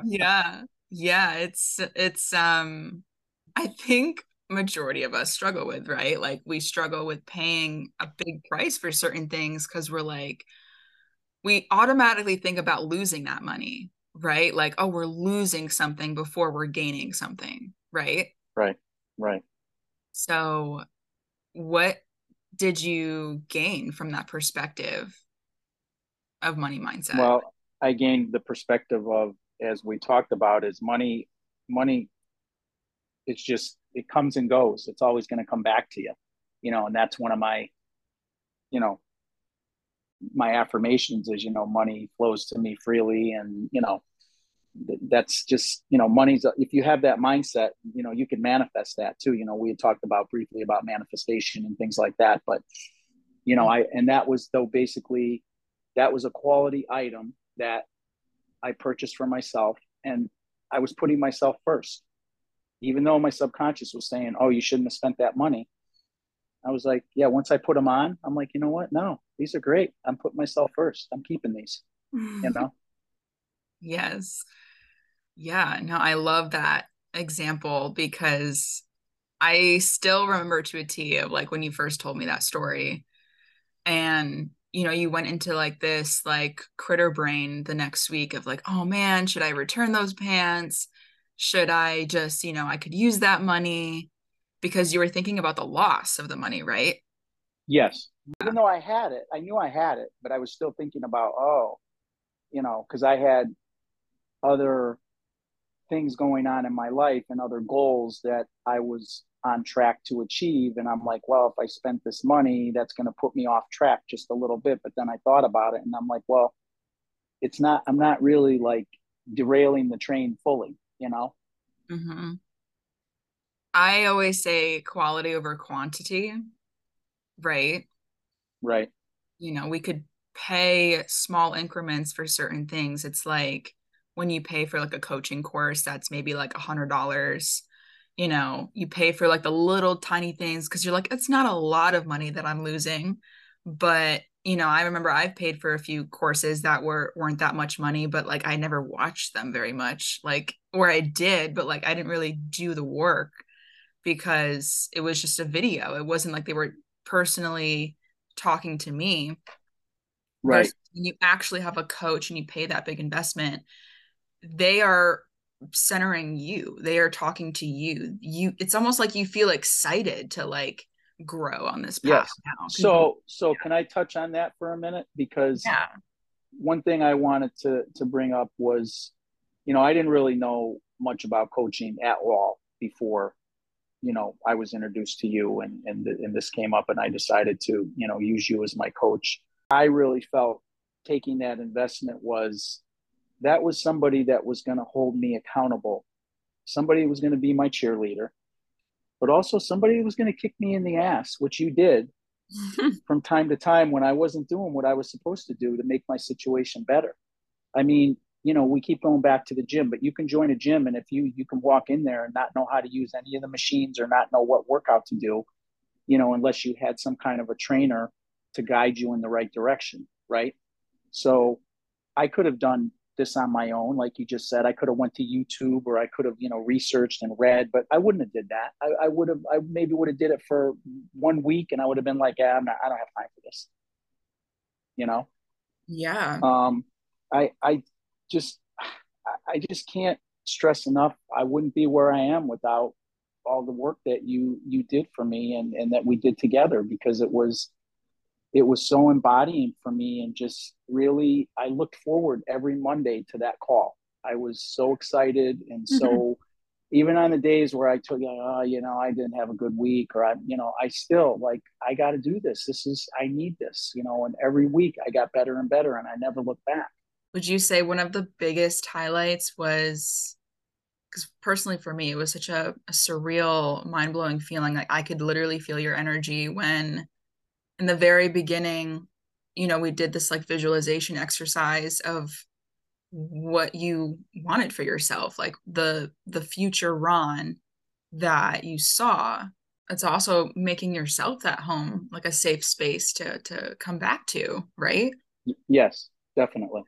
yeah. Yeah, it's it's um I think majority of us struggle with, right? Like we struggle with paying a big price for certain things cuz we're like we automatically think about losing that money, right? Like oh, we're losing something before we're gaining something, right? Right. Right. So what did you gain from that perspective of money mindset? Well, I gained the perspective of, as we talked about, is money, money, it's just, it comes and goes. It's always going to come back to you, you know, and that's one of my, you know, my affirmations is, you know, money flows to me freely and, you know, that's just you know money's if you have that mindset you know you can manifest that too. You know we had talked about briefly about manifestation and things like that but you know i and that was though basically that was a quality item that i purchased for myself and i was putting myself first. Even though my subconscious was saying oh you shouldn't have spent that money i was like yeah once i put them on i'm like you know what? No these are great. I'm putting myself first. I'm keeping these you know? Yes yeah, no, I love that example because I still remember to a T of like when you first told me that story. And you know, you went into like this like critter brain the next week of like, oh man, should I return those pants? Should I just, you know, I could use that money because you were thinking about the loss of the money, right? Yes. Even though I had it, I knew I had it, but I was still thinking about, oh, you know, because I had other things going on in my life and other goals that I was on track to achieve. And I'm like, well, if I spent this money, that's going to put me off track just a little bit. But then I thought about it and I'm like, well, it's not, I'm not really like derailing the train fully, you know? Mm-hmm. I always say quality over quantity, right? Right. You know, we could pay small increments for certain things. It's like, when you pay for like a coaching course that's maybe like a hundred dollars you know you pay for like the little tiny things because you're like it's not a lot of money that i'm losing. But you know i remember i've paid for a few courses that were weren't that much money but like i never watched them very much like or i did but like i didn't really do the work because it was just a video. It wasn't like they were personally talking to me. Right. when you actually have a coach and you pay that big investment they are centering you. They are talking to you. You it's almost like you feel excited to like grow on this path yes. now. So so yeah. can i touch on that for a minute? Because yeah. one thing i wanted to to bring up was you know i didn't really know much about coaching at all before you know i was introduced to you and and, and this came up and i decided to you know use you as my coach. I really felt taking that investment was that was somebody that was going to hold me accountable. Somebody was going to be my cheerleader, but also somebody was going to kick me in the ass, which you did from time to time when I wasn't doing what I was supposed to do to make my situation better. I mean, you know, we keep going back to the gym, but you can join a gym and if you you can walk in there and not know how to use any of the machines or not know what workout to do, you know, unless you had some kind of a trainer to guide you in the right direction, right? So I could have done this on my own like you just said. I could have went to youtube or i could have you know researched and read but i wouldn't have did that. I, I would have i maybe would have did it for one week and i would have been like yeah i'm not i don't have time for this. You know? Yeah. Um i i just i just can't stress enough. I wouldn't be where i am without all the work that you you did for me and and that we did together because it was it was so embodying for me and just really i looked forward every monday to that call. I was so excited and mm-hmm. so even on the days where i took oh, you know i didn't have a good week or i you know i still like i got to do this. This is i need this you know and every week i got better and better and i never looked back. Would you say one of the biggest highlights was because personally for me it was such a, a surreal mind-blowing feeling. Like i could literally feel your energy when in the very beginning, you know, we did this like visualization exercise of what you wanted for yourself, like the the future Ron that you saw it's also making yourself that home, like a safe space to to come back to, right? Yes, definitely.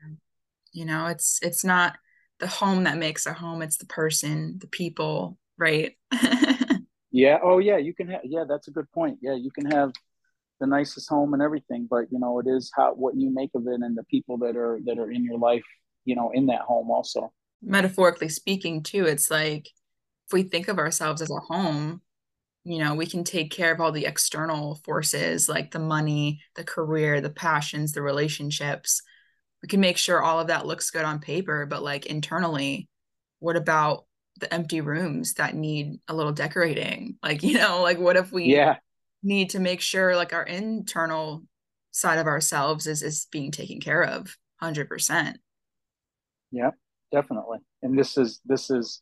You know, it's it's not the home that makes a home, it's the person, the people, right? yeah. Oh yeah, you can have yeah, that's a good point. Yeah, you can have the nicest home and everything, but you know, it is how what you make of it and the people that are that are in your life, you know, in that home also. Metaphorically speaking, too, it's like if we think of ourselves as a home, you know, we can take care of all the external forces like the money, the career, the passions, the relationships. We can make sure all of that looks good on paper, but like internally, what about the empty rooms that need a little decorating? Like, you know, like what if we yeah need to make sure like our internal side of ourselves is is being taken care of 100% yeah definitely. And this is this is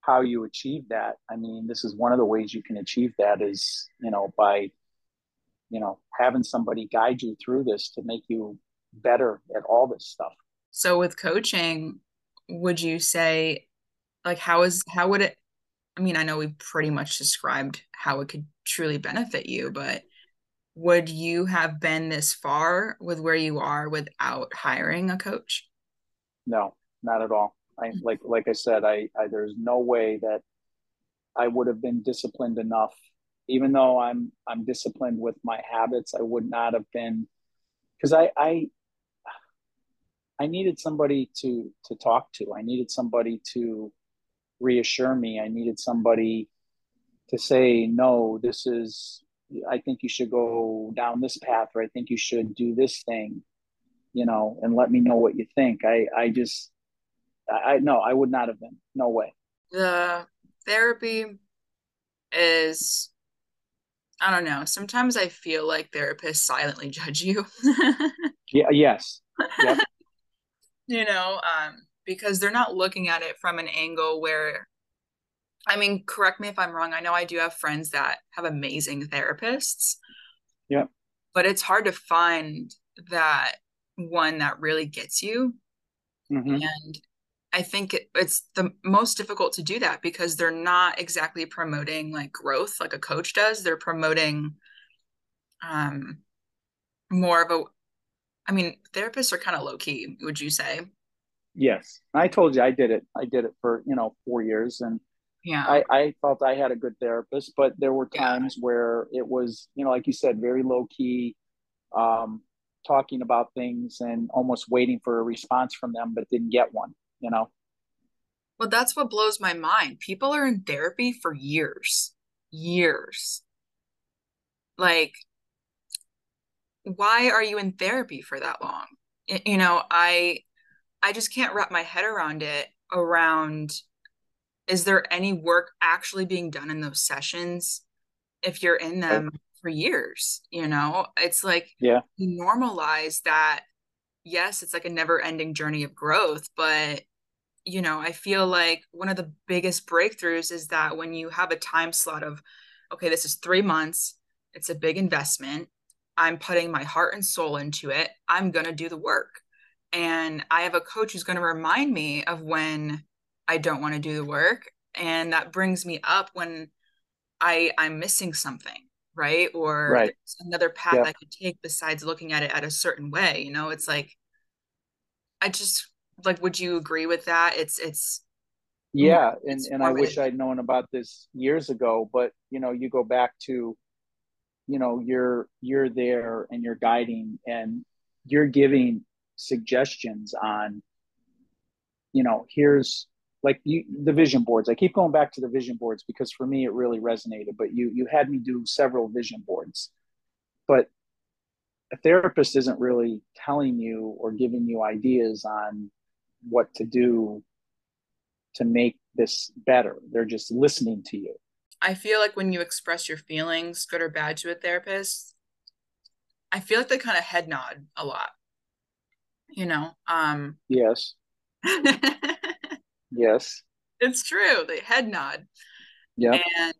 how you achieve that. I mean this is one of the ways you can achieve that is you know by you know having somebody guide you through this to make you better at all this stuff. So with coaching would you say like how is how would it I mean, I know we've pretty much described how it could truly benefit you, but would you have been this far with where you are without hiring a coach? No, not at all. I mm-hmm. like like I said, I, I there's no way that I would have been disciplined enough. Even though I'm I'm disciplined with my habits, I would not have been because I I I needed somebody to to talk to. I needed somebody to reassure me. I needed somebody to say, no, this is, I think you should go down this path, or I think you should do this thing, you know, and let me know what you think. I, I just, I, no, I would not have been. No way. The therapy is, I don't know. Sometimes I feel like therapists silently judge you. yeah. Yes. Yep. you know, um, because they're not looking at it from an angle where I mean, correct me if I'm wrong. I know I do have friends that have amazing therapists. Yeah. But it's hard to find that one that really gets you. Mm-hmm. And I think it, it's the most difficult to do that because they're not exactly promoting like growth like a coach does. They're promoting um more of a I mean, therapists are kind of low key, would you say? Yes, I told you I did it. I did it for you know four years, and yeah, I, I felt I had a good therapist, but there were times yeah. where it was you know like you said, very low key, um, talking about things and almost waiting for a response from them, but didn't get one. You know. Well, that's what blows my mind. People are in therapy for years, years. Like, why are you in therapy for that long? You know, I I just can't wrap my head around it around is there any work actually being done in those sessions if you're in them for years you know? It's like yeah. you normalize that yes it's like a never ending journey of growth but you know i feel like one of the biggest breakthroughs is that when you have a time slot of okay this is 3 months it's a big investment i'm putting my heart and soul into it i'm going to do the work and I have a coach who's going to remind me of when I don't want to do the work and that brings me up when I I'm missing something right? Or right. another path I could take besides looking at it at a certain way you know? It's like I just like would you agree with that? It's it's yeah and and I wish I'd known about this years ago but you know you go back to you know you're you're there and you're guiding and you're giving suggestions on you know here's like you, the vision boards. I keep going back to the vision boards because for me it really resonated but you you had me do several vision boards. But a therapist isn't really telling you or giving you ideas on what to do to make this better. They're just listening to you. I feel like when you express your feelings good or bad to a therapist i feel like they kind of head nod a lot you know um yes. Yes. It's true the head nod. Yeah. And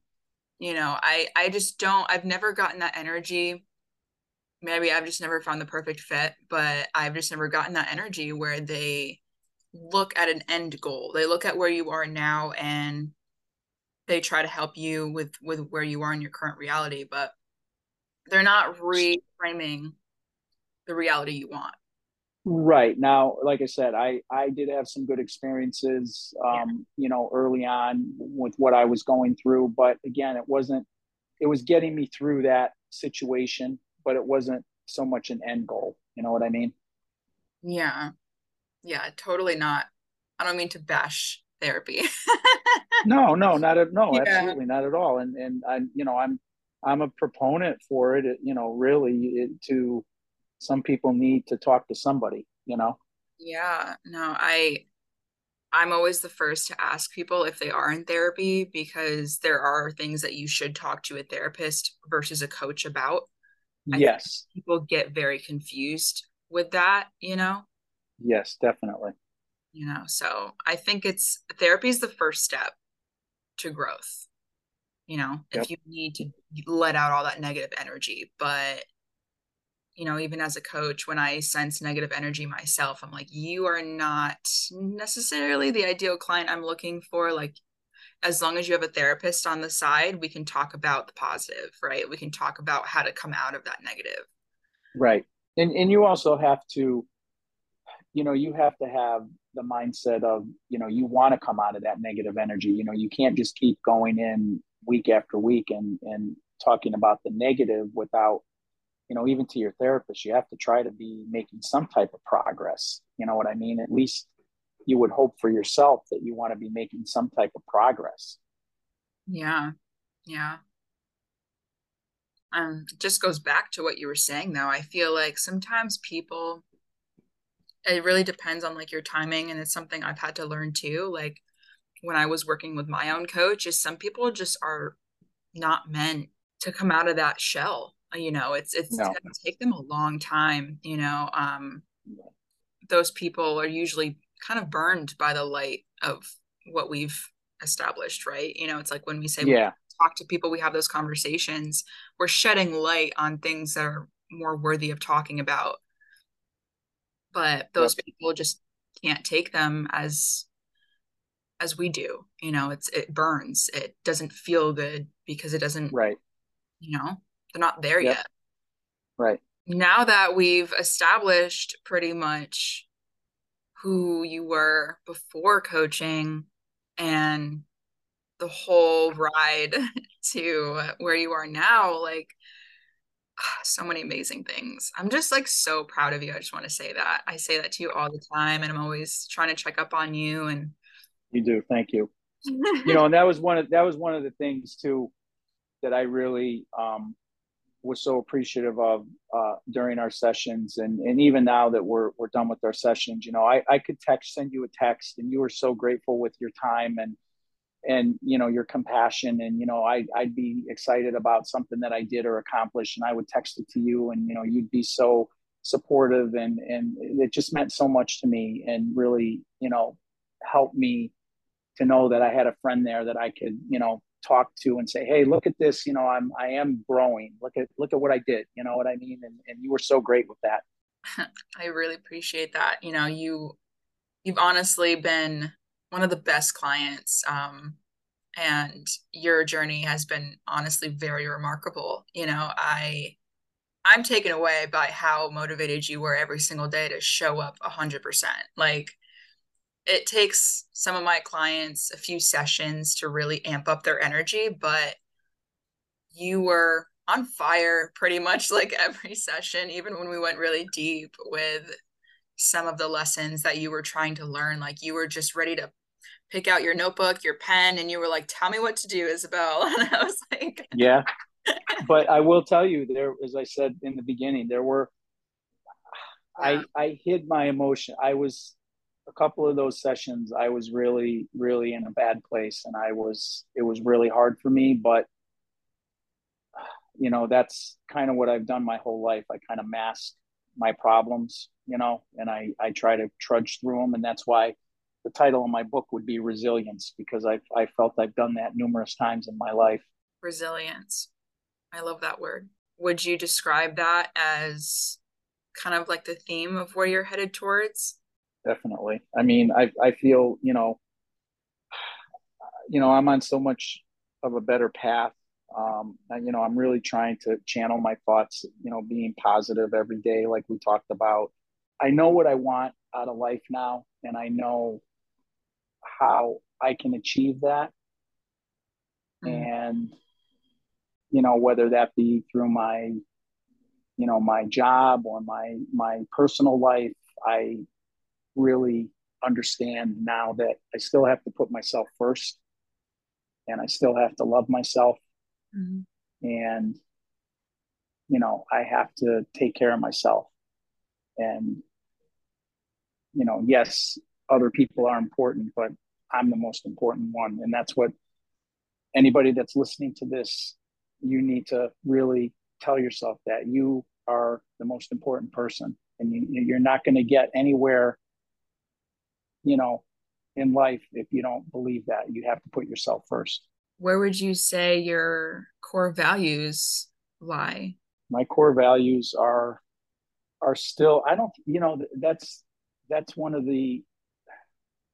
you know i i just don't i've never gotten that energy. Maybe i've just never found the perfect fit but i've just never gotten that energy where they look at an end goal. They look at where you are now and they try to help you with with where you are in your current reality but they're not reframing the reality you want right. Now like i said i i did have some good experiences um yeah. you know early on with what i was going through but again it wasn't it was getting me through that situation but it wasn't so much an end goal. You know what i mean? Yeah. Yeah totally not i don't mean to bash therapy. No no not at no yeah. absolutely not at all. And and i'm you know i'm i'm a proponent for it, it you know really it, to some people need to talk to somebody you know? Yeah no i i'm always the first to ask people if they are in therapy because there are things that you should talk to a therapist versus a coach about. I yes. people get very confused with that you know? Yes definitely. You know so i think it's therapy is the first step to growth you know? Yep. if you need to let out all that negative energy but you know even as a coach when i sense negative energy myself i'm like you are not necessarily the ideal client i'm looking for. Like as long as you have a therapist on the side we can talk about the positive right? We can talk about how to come out of that negative. Right. And and you also have to you know you have to have the mindset of you know you want to come out of that negative energy. You know you can't just keep going in week after week and and talking about the negative without you know even to your therapist you have to try to be making some type of progress. You know what i mean? At least you would hope for yourself that you want to be making some type of progress. Yeah. Yeah. Um it just goes back to what you were saying though. I feel like sometimes people it really depends on like your timing and it's something i've had to learn too. Like when i was working with my own coach is some people just are not meant to come out of that shell you know it's it's no. going to take them a long time you know um those people are usually kind of burned by the light of what we've established right? You know it's like when we say yeah. we talk to people we have those conversations we're shedding light on things that are more worthy of talking about. But those yep. people just can't take them as as we do you know it's it burns it doesn't feel good because it doesn't right. you know they're not there yep. yet right now that we've established pretty much who you were before coaching and the whole ride to where you are now like so many amazing things. I'm just like so proud of you. I just want to say that. I say that to you all the time and I'm always trying to check up on you and you do. Thank you. you know, and that was one of that was one of the things too that I really um was so appreciative of uh, during our sessions. And and even now that we're we're done with our sessions, you know, I I could text send you a text and you were so grateful with your time and and you know your compassion. And you know I, i'd be excited about something that i did or accomplished and i would text it to you and you know you'd be so supportive and and it just meant so much to me and really you know helped me to know that i had a friend there that i could you know talk to and say hey look at this you know i'm i am growing look at look at what i did you know what i mean and, and you were so great with that i really appreciate that you know you you've honestly been one of the best clients. Um, and your journey has been honestly very remarkable. You know, I I'm taken away by how motivated you were every single day to show up hundred percent. Like it takes some of my clients a few sessions to really amp up their energy, but you were on fire pretty much like every session, even when we went really deep with some of the lessons that you were trying to learn. Like you were just ready to pick out your notebook, your pen, and you were like, "Tell me what to do, Isabel." And I was like, "Yeah." but I will tell you, there, as I said in the beginning, there were. Yeah. I I hid my emotion. I was a couple of those sessions. I was really really in a bad place, and I was it was really hard for me. But you know that's kind of what I've done my whole life. I kind of mask my problems, you know, and I I try to trudge through them, and that's why the title of my book would be resilience because I I felt I've done that numerous times in my life. Resilience. I love that word. Would you describe that as kind of like the theme of where you're headed towards? Definitely. I mean, I I feel, you know, you know, I'm on so much of a better path. Um, and, you know, I'm really trying to channel my thoughts, you know, being positive every day, like we talked about. I know what I want out of life now, and I know how I can achieve that. Mm-hmm. And, you know, whether that be through my, you know, my job or my my personal life, I really understand now that I still have to put myself first and I still have to love myself. Mm-hmm. And, you know, I have to take care of myself. And, you know, yes, other people are important, but I'm the most important one. And that's what anybody that's listening to this, you need to really tell yourself that you are the most important person and you, you're not going to get anywhere you know, in life if you don't believe that. You have to put yourself first. Where would you say your core values lie? My core values are are still I don't you know that's that's one of the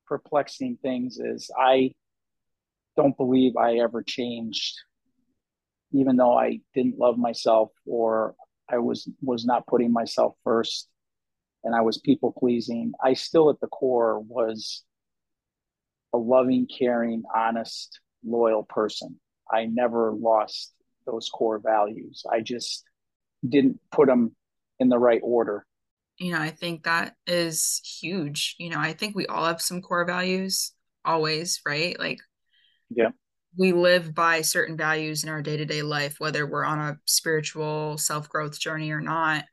perplexing things is I don't believe I ever changed even though I didn't love myself or I was was not putting myself first and I was people pleasing, I still at the core was a loving, caring, honest, loyal person. I never lost those core values. I just didn't put them in the right order. You know, I think that is huge. You know, I think we all have some core values always, right? Like, yeah. We live by certain values in our day to day life, whether we're on a spiritual self growth journey or not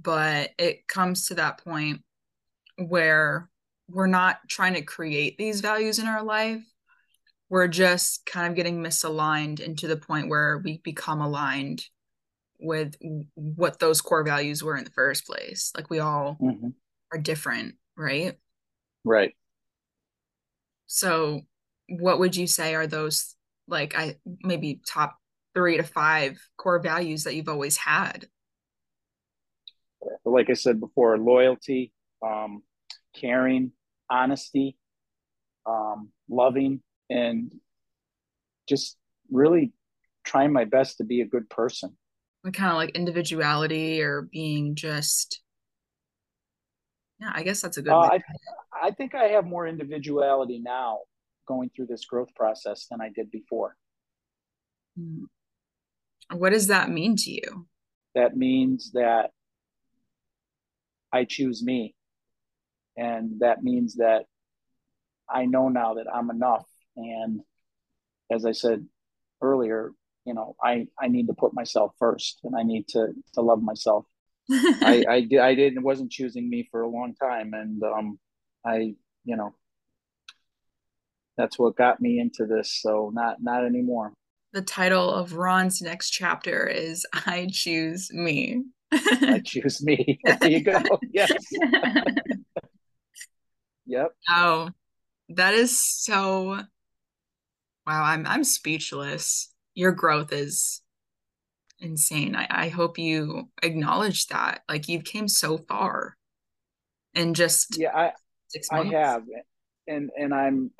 but it comes to that point where we're not trying to create these values in our life. We're just kind of getting misaligned into the point where we become aligned with what those core values were in the first place. Like we all mm-hmm. are different right? Right. So what would you say are those like i maybe top three to five core values that you've always had like I said before, loyalty, um, caring, honesty, um, loving, and just really trying my best to be a good person. kind of like individuality or being just, yeah, I guess that's a good. Uh, I, I think I have more individuality now going through this growth process than I did before. Hmm. What does that mean to you? That means that I choose me. And that means that I know now that I'm enough. And as I said earlier, you know, I, I need to put myself first and I need to, to love myself. I, I, did, I didn't, wasn't choosing me for a long time. And, um, I, you know, that's what got me into this. So not, not anymore. The title of Ron's next chapter is I choose me. I choose me. There you go. Yes. yep. Oh, that is so wow. I'm I'm speechless. Your growth is insane. I, I hope you acknowledge that. Like you've came so far and just yeah, I I have. And and I'm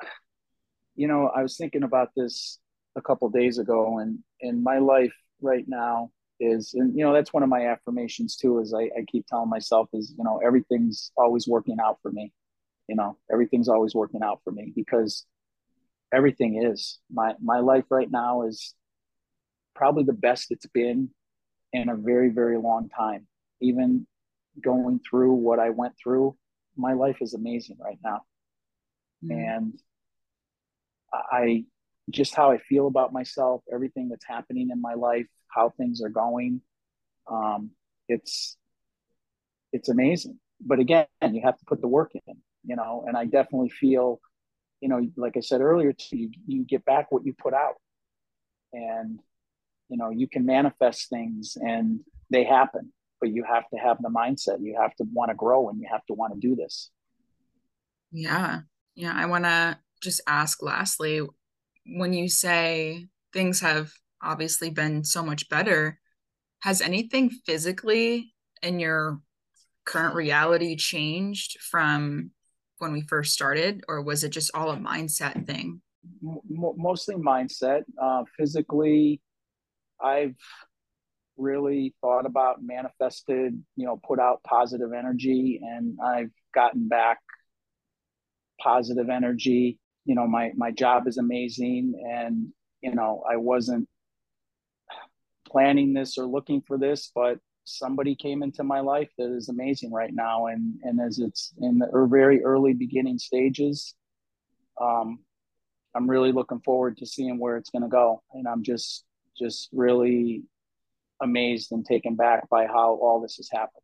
you know, I was thinking about this a couple days ago and in my life right now is and you know that's one of my affirmations too is I, I keep telling myself is you know everything's always working out for me. You know everything's always working out for me because everything is. My my life right now is probably the best it's been in a very very long time. Even going through what i went through my life is amazing right now. Mm. and i just how i feel about myself everything that's happening in my life how things are going. Um, it's it's amazing. But again, you have to put the work in, you know. And I definitely feel, you know, like I said earlier, too, you you get back what you put out, and you know you can manifest things and they happen. But you have to have the mindset. You have to want to grow, and you have to want to do this. Yeah, yeah. I want to just ask lastly, when you say things have obviously been so much better. Has anything physically in your current reality changed from when we first started, or was it just all a mindset thing? mostly mindset. Uh, physically, I've really thought about, manifested, you know, put out positive energy, and I've gotten back positive energy. You know, my my job is amazing, and you know, I wasn't planning this or looking for this, but somebody came into my life that is amazing right now, and and as it's in the very early beginning stages, um, I'm really looking forward to seeing where it's going to go, and I'm just just really amazed and taken back by how all this has happened.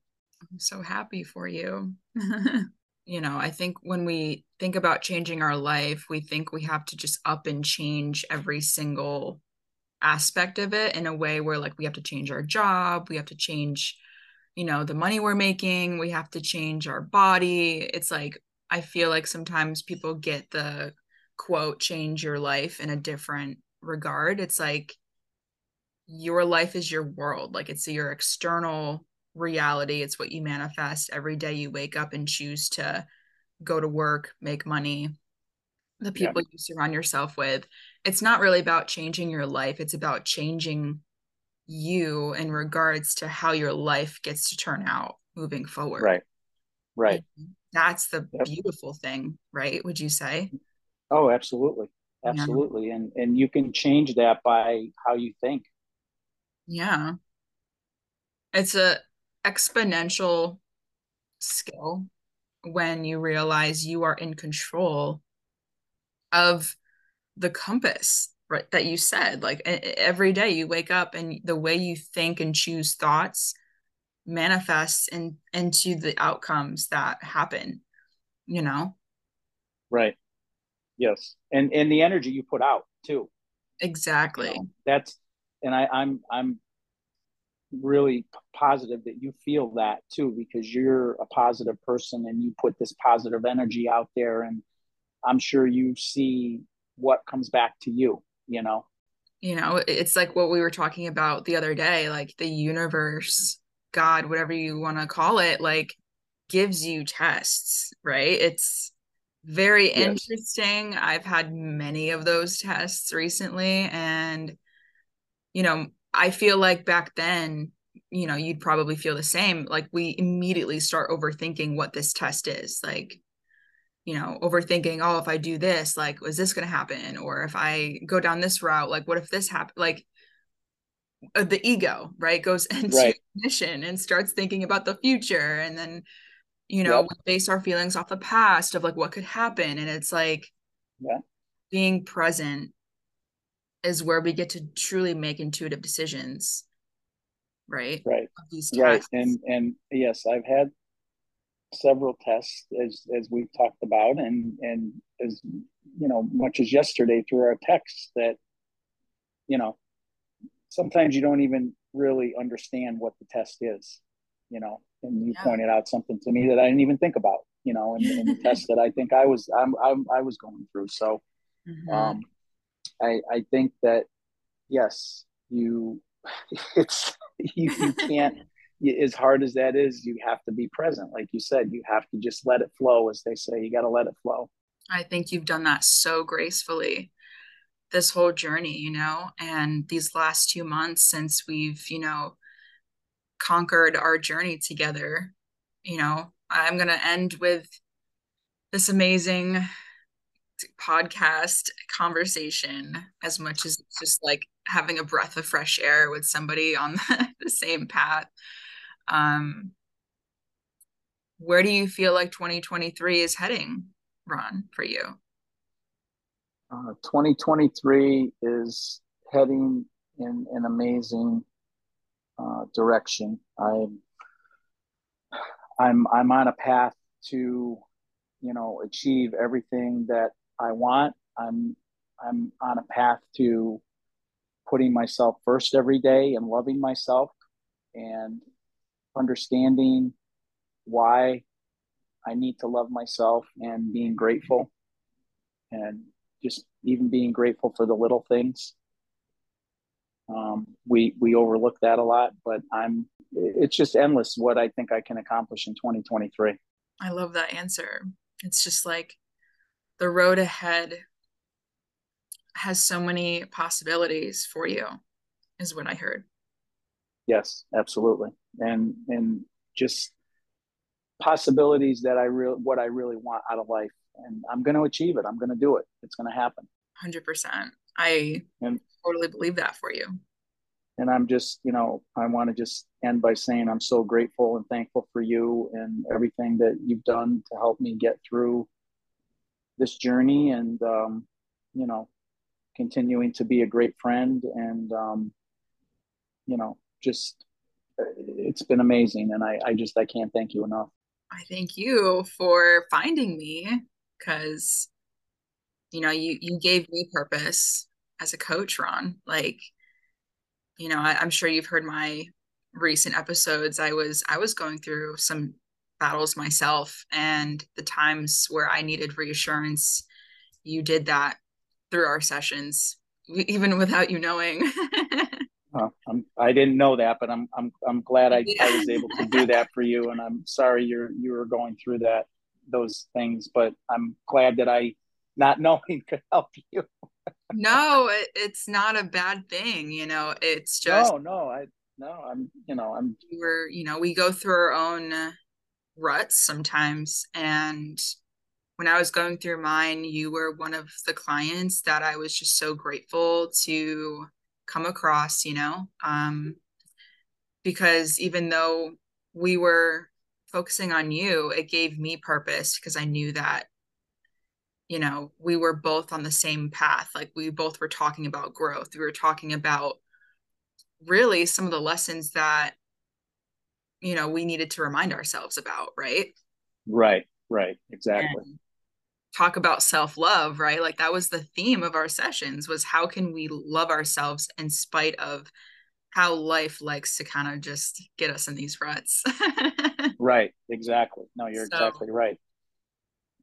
I'm so happy for you. you know, I think when we think about changing our life, we think we have to just up and change every single aspect of it in a way where like we have to change our job, we have to change, you know, the money we're making, we have to change our body. It's like I feel like sometimes people get the quote change your life in a different regard. It's like your life is your world. Like it's your external reality. It's what you manifest every day you wake up and choose to go to work, make money, the people yeah. you surround yourself with. It's not really about changing your life, it's about changing you in regards to how your life gets to turn out moving forward. Right. Right. that's the yep. beautiful thing, right? Would you say? Oh, absolutely. Absolutely. Yeah. And and you can change that by how you think. Yeah. It's a exponential skill when you realize you are in control of the compass right that you said like every day you wake up and the way you think and choose thoughts manifests in, into the outcomes that happen you know? Right. Yes. And and the energy you put out too. Exactly. You know, that's and I, I'm I'm really positive that you feel that too because you're a positive person and you put this positive energy out there and I'm sure you see what comes back to you, you know. You know, it's like what we were talking about the other day, like the universe, God, whatever you want to call it, like gives you tests, right? It's very yes. interesting. I've had many of those tests recently and you know, I feel like back then, you know, you'd probably feel the same. Like we immediately start overthinking what this test is. Like, you know, overthinking, oh, if I do this, like, is this going to happen? Or if I go down this route, like, what if this happen? Like, uh, the ego, right, goes into right. mission and starts thinking about the future. And then, you know, yep. we base our feelings off the past of like what could happen. And it's like, yeah. being present is where we get to truly make intuitive decisions right right right and and yes i've had several tests as as we've talked about and and as you know much as yesterday through our texts that you know sometimes you don't even really understand what the test is you know and you yeah. pointed out something to me that i didn't even think about you know in, in the test that i think i was I'm, I'm i was going through so mm-hmm. um I, I think that yes, you it's you, you can't as hard as that is, you have to be present. Like you said, you have to just let it flow, as they say. You got to let it flow. I think you've done that so gracefully this whole journey, you know, and these last two months since we've, you know, conquered our journey together. You know, I'm going to end with this amazing podcast conversation as much as it's just like having a breath of fresh air with somebody on the, the same path. Um where do you feel like 2023 is heading ron for you? Uh, 2023 is heading in an amazing uh, direction. I'm i'm i'm on a path to you know achieve everything that I want. I'm I'm on a path to putting myself first every day and loving myself and understanding why I need to love myself and being grateful and just even being grateful for the little things. Um, we we overlook that a lot, but I'm it's just endless what I think I can accomplish in 2023. I love that answer. It's just like the road ahead has so many possibilities for you, is what I heard. Yes, absolutely. And and just possibilities that I really what I really want out of life. And I'm gonna achieve it. I'm gonna do it. It's gonna happen. Hundred percent. I and, totally believe that for you. And I'm just, you know, I want to just end by saying I'm so grateful and thankful for you and everything that you've done to help me get through this journey and um, you know continuing to be a great friend and um, you know just it's been amazing and I, I just i can't thank you enough. I thank you for finding me because you know you you gave me purpose as a coach ron. Like you know I, i'm sure you've heard my recent episodes. I was i was going through some battles myself and the times where I needed reassurance, you did that through our sessions, even without you knowing. uh, I didn't know that, but I'm I'm I'm glad I, yeah. I was able to do that for you, and I'm sorry you're you were going through that those things, but I'm glad that I, not knowing, could help you. no, it, it's not a bad thing. You know, it's just no, no. I no, I'm you know I'm. We're you know we go through our own ruts sometimes. And when I was going through mine, you were one of the clients that I was just so grateful to come across, you know, um, because even though we were focusing on you, it gave me purpose because I knew that, you know, we were both on the same path. Like we both were talking about growth. We were talking about really some of the lessons that you know we needed to remind ourselves about right? Right right exactly. And talk about self-love right? Like that was the theme of our sessions was how can we love ourselves in spite of how life likes to kind of just get us in these ruts. Right exactly. No you're so, exactly right.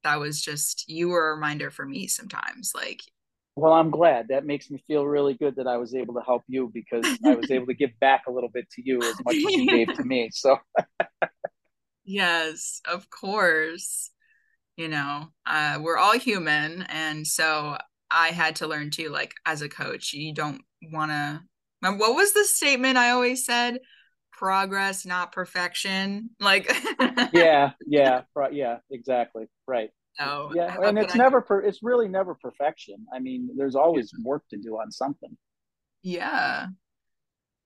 that was just you were a reminder for me sometimes like well, I'm glad. That makes me feel really good that I was able to help you because I was able to give back a little bit to you as much as you gave to me. So, yes, of course. You know, uh, we're all human. And so I had to learn too, like, as a coach, you don't want to. What was the statement I always said? Progress, not perfection. Like, yeah, yeah, yeah, exactly. Right. Oh, yeah, and it's never per, it's really never perfection. I mean, there's always work to do on something. Yeah.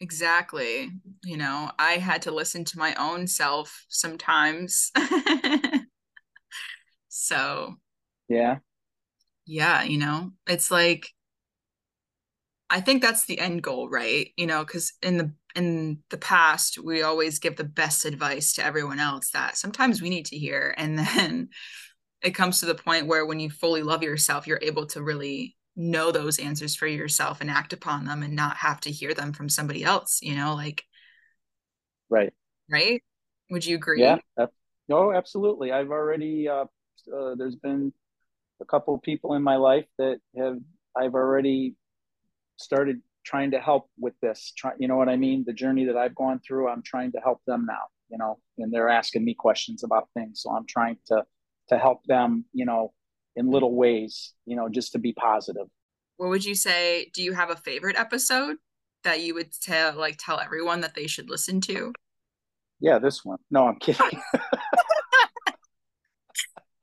Exactly. You know, I had to listen to my own self sometimes. so, yeah. Yeah, you know, it's like I think that's the end goal, right? You know, cuz in the in the past we always give the best advice to everyone else that sometimes we need to hear and then it comes to the point where when you fully love yourself, you're able to really know those answers for yourself and act upon them and not have to hear them from somebody else, you know, like right. Right? Would you agree? Yeah. No, absolutely. I've already uh, uh there's been a couple of people in my life that have I've already started trying to help with this. Try, you know what I mean? The journey that I've gone through, I'm trying to help them now, you know, and they're asking me questions about things. So I'm trying to to help them, you know, in little ways, you know, just to be positive. What would you say? Do you have a favorite episode that you would tell like tell everyone that they should listen to? Yeah, this one. No, I'm kidding.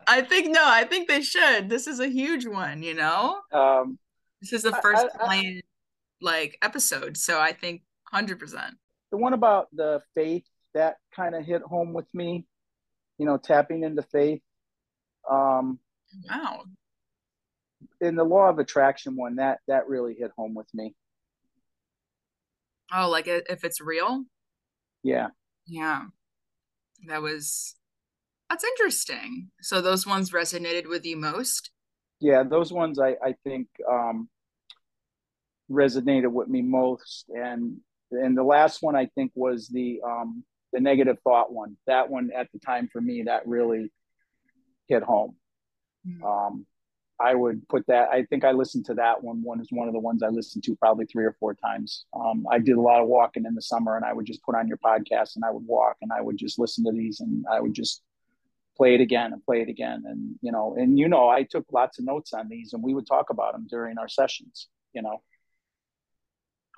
I think no, I think they should. This is a huge one, you know? Um this is the first I, I, client like episode, so I think 100%. The one about the faith that kind of hit home with me, you know, tapping into faith um, wow. In the law of attraction one, that that really hit home with me. Oh, like if it's real? Yeah. Yeah. That was that's interesting. So those ones resonated with you most? Yeah, those ones I, I think um, resonated with me most. And and the last one I think was the um, the negative thought one. That one at the time for me that really hit home. Mm-hmm. Um, I would put that. I think I listened to that one. One is one of the ones I listened to probably three or four times. Um, I did a lot of walking in the summer, and I would just put on your podcast, and I would walk, and I would just listen to these, and I would just play it again and play it again. And, you know, and, you know, I took lots of notes on these and we would talk about them during our sessions, you know.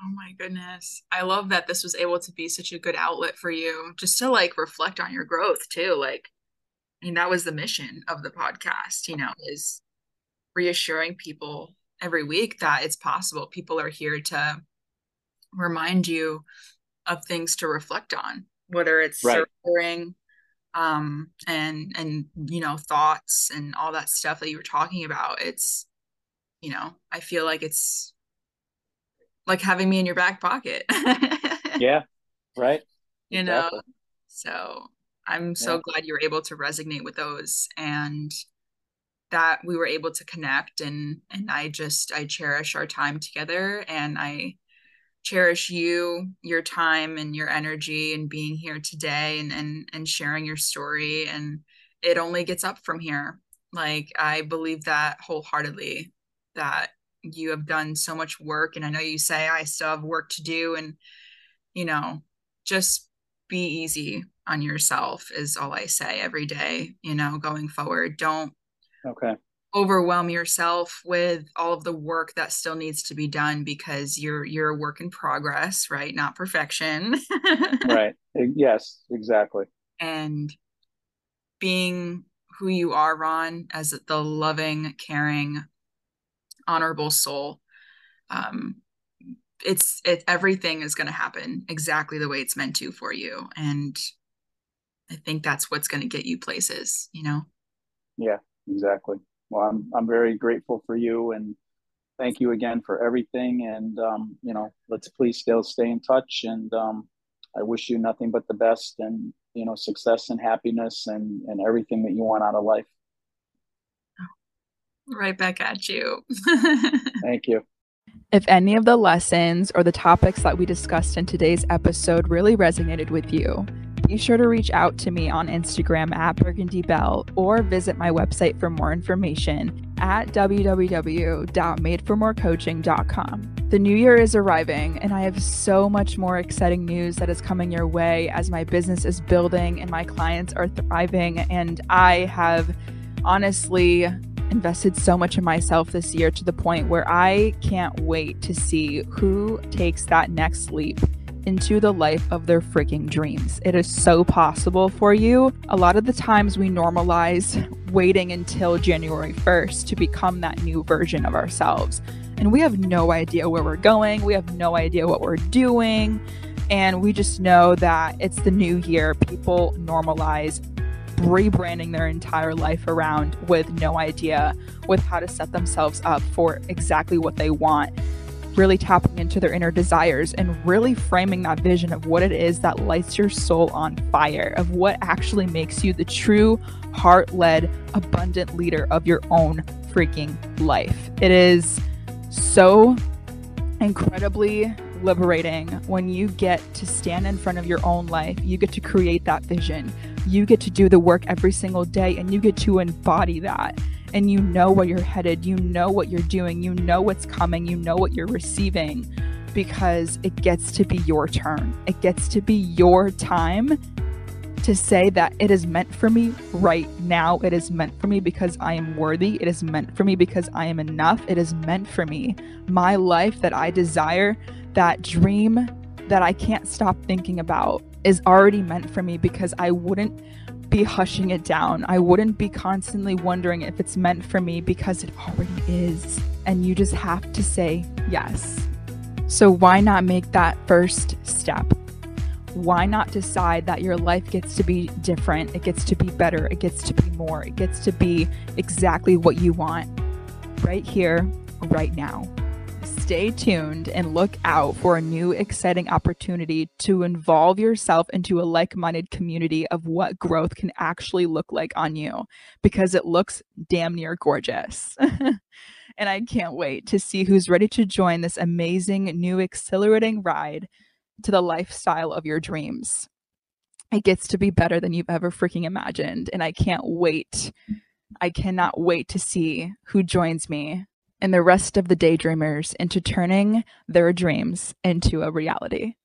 Oh my goodness. I love that this was able to be such a good outlet for you just to like reflect on your growth too. Like, I mean, that was the mission of the podcast, you know, is reassuring people every week that it's possible. People are here to remind you of things to reflect on, whether it's right. surrendering um and and you know thoughts and all that stuff that you were talking about it's you know i feel like it's like having me in your back pocket yeah right you exactly. know so i'm so yeah. glad you were able to resonate with those and that we were able to connect and and i just i cherish our time together and i cherish you, your time and your energy and being here today and and and sharing your story and it only gets up from here. Like I believe that wholeheartedly that you have done so much work and I know you say I still have work to do and you know, just be easy on yourself is all I say every day, you know, going forward. Don't Okay. overwhelm yourself with all of the work that still needs to be done because you're you're a work in progress right? Not perfection. Right. Yes exactly. And being who you are ron as the loving caring honorable soul um it's it everything is going to happen exactly the way it's meant to for you. And i think that's what's going to get you places you know yeah exactly well, I'm I'm very grateful for you and thank you again for everything. And um, you know, let's please still stay in touch. And um, I wish you nothing but the best and you know success and happiness and and everything that you want out of life. Right back at you. thank you. If any of the lessons or the topics that we discussed in today's episode really resonated with you, be sure to reach out to me on Instagram at Burgundy Bell or visit my website for more information at www.madeformorecoaching.com. The new year is arriving, and I have so much more exciting news that is coming your way as my business is building and my clients are thriving. And I have honestly invested so much in myself this year to the point where I can't wait to see who takes that next leap into the life of their freaking dreams. It is so possible for you. A lot of the times we normalize waiting until January 1st to become that new version of ourselves. And we have no idea where we're going, we have no idea what we're doing. And we just know that it's the new year. People normalize rebranding their entire life around with no idea with how to set themselves up for exactly what they want really tapping into their inner desires and really framing that vision of what it is that lights your soul on fire, of what actually makes you the true heart led, abundant leader of your own freaking life. It is so incredibly liberating when you get to stand in front of your own life. You get to create that vision. You get to do the work every single day and you get to embody that and you know where you're headed, you know what you're doing, you know what's coming, you know what you're receiving because it gets to be your turn. It gets to be your time to say that it is meant for me right now. It is meant for me because I am worthy. It is meant for me because I am enough. It is meant for me. My life that I desire, that dream that I can't stop thinking about, is already meant for me because I wouldn't be hushing it down. I wouldn't be constantly wondering if it's meant for me because it already is. And you just have to say yes. So, why not make that first step? Why not decide that your life gets to be different? It gets to be better. It gets to be more. It gets to be exactly what you want right here, right now stay tuned and look out for a new exciting opportunity to involve yourself into a like minded community of what growth can actually look like on you because it looks damn near gorgeous. and I can't wait to see who's ready to join this amazing new exhilarating ride to the lifestyle of your dreams. It gets to be better than you've ever freaking imagined. And I can't wait. I cannot wait to see who joins me and the rest of the daydreamers into turning their dreams into a reality.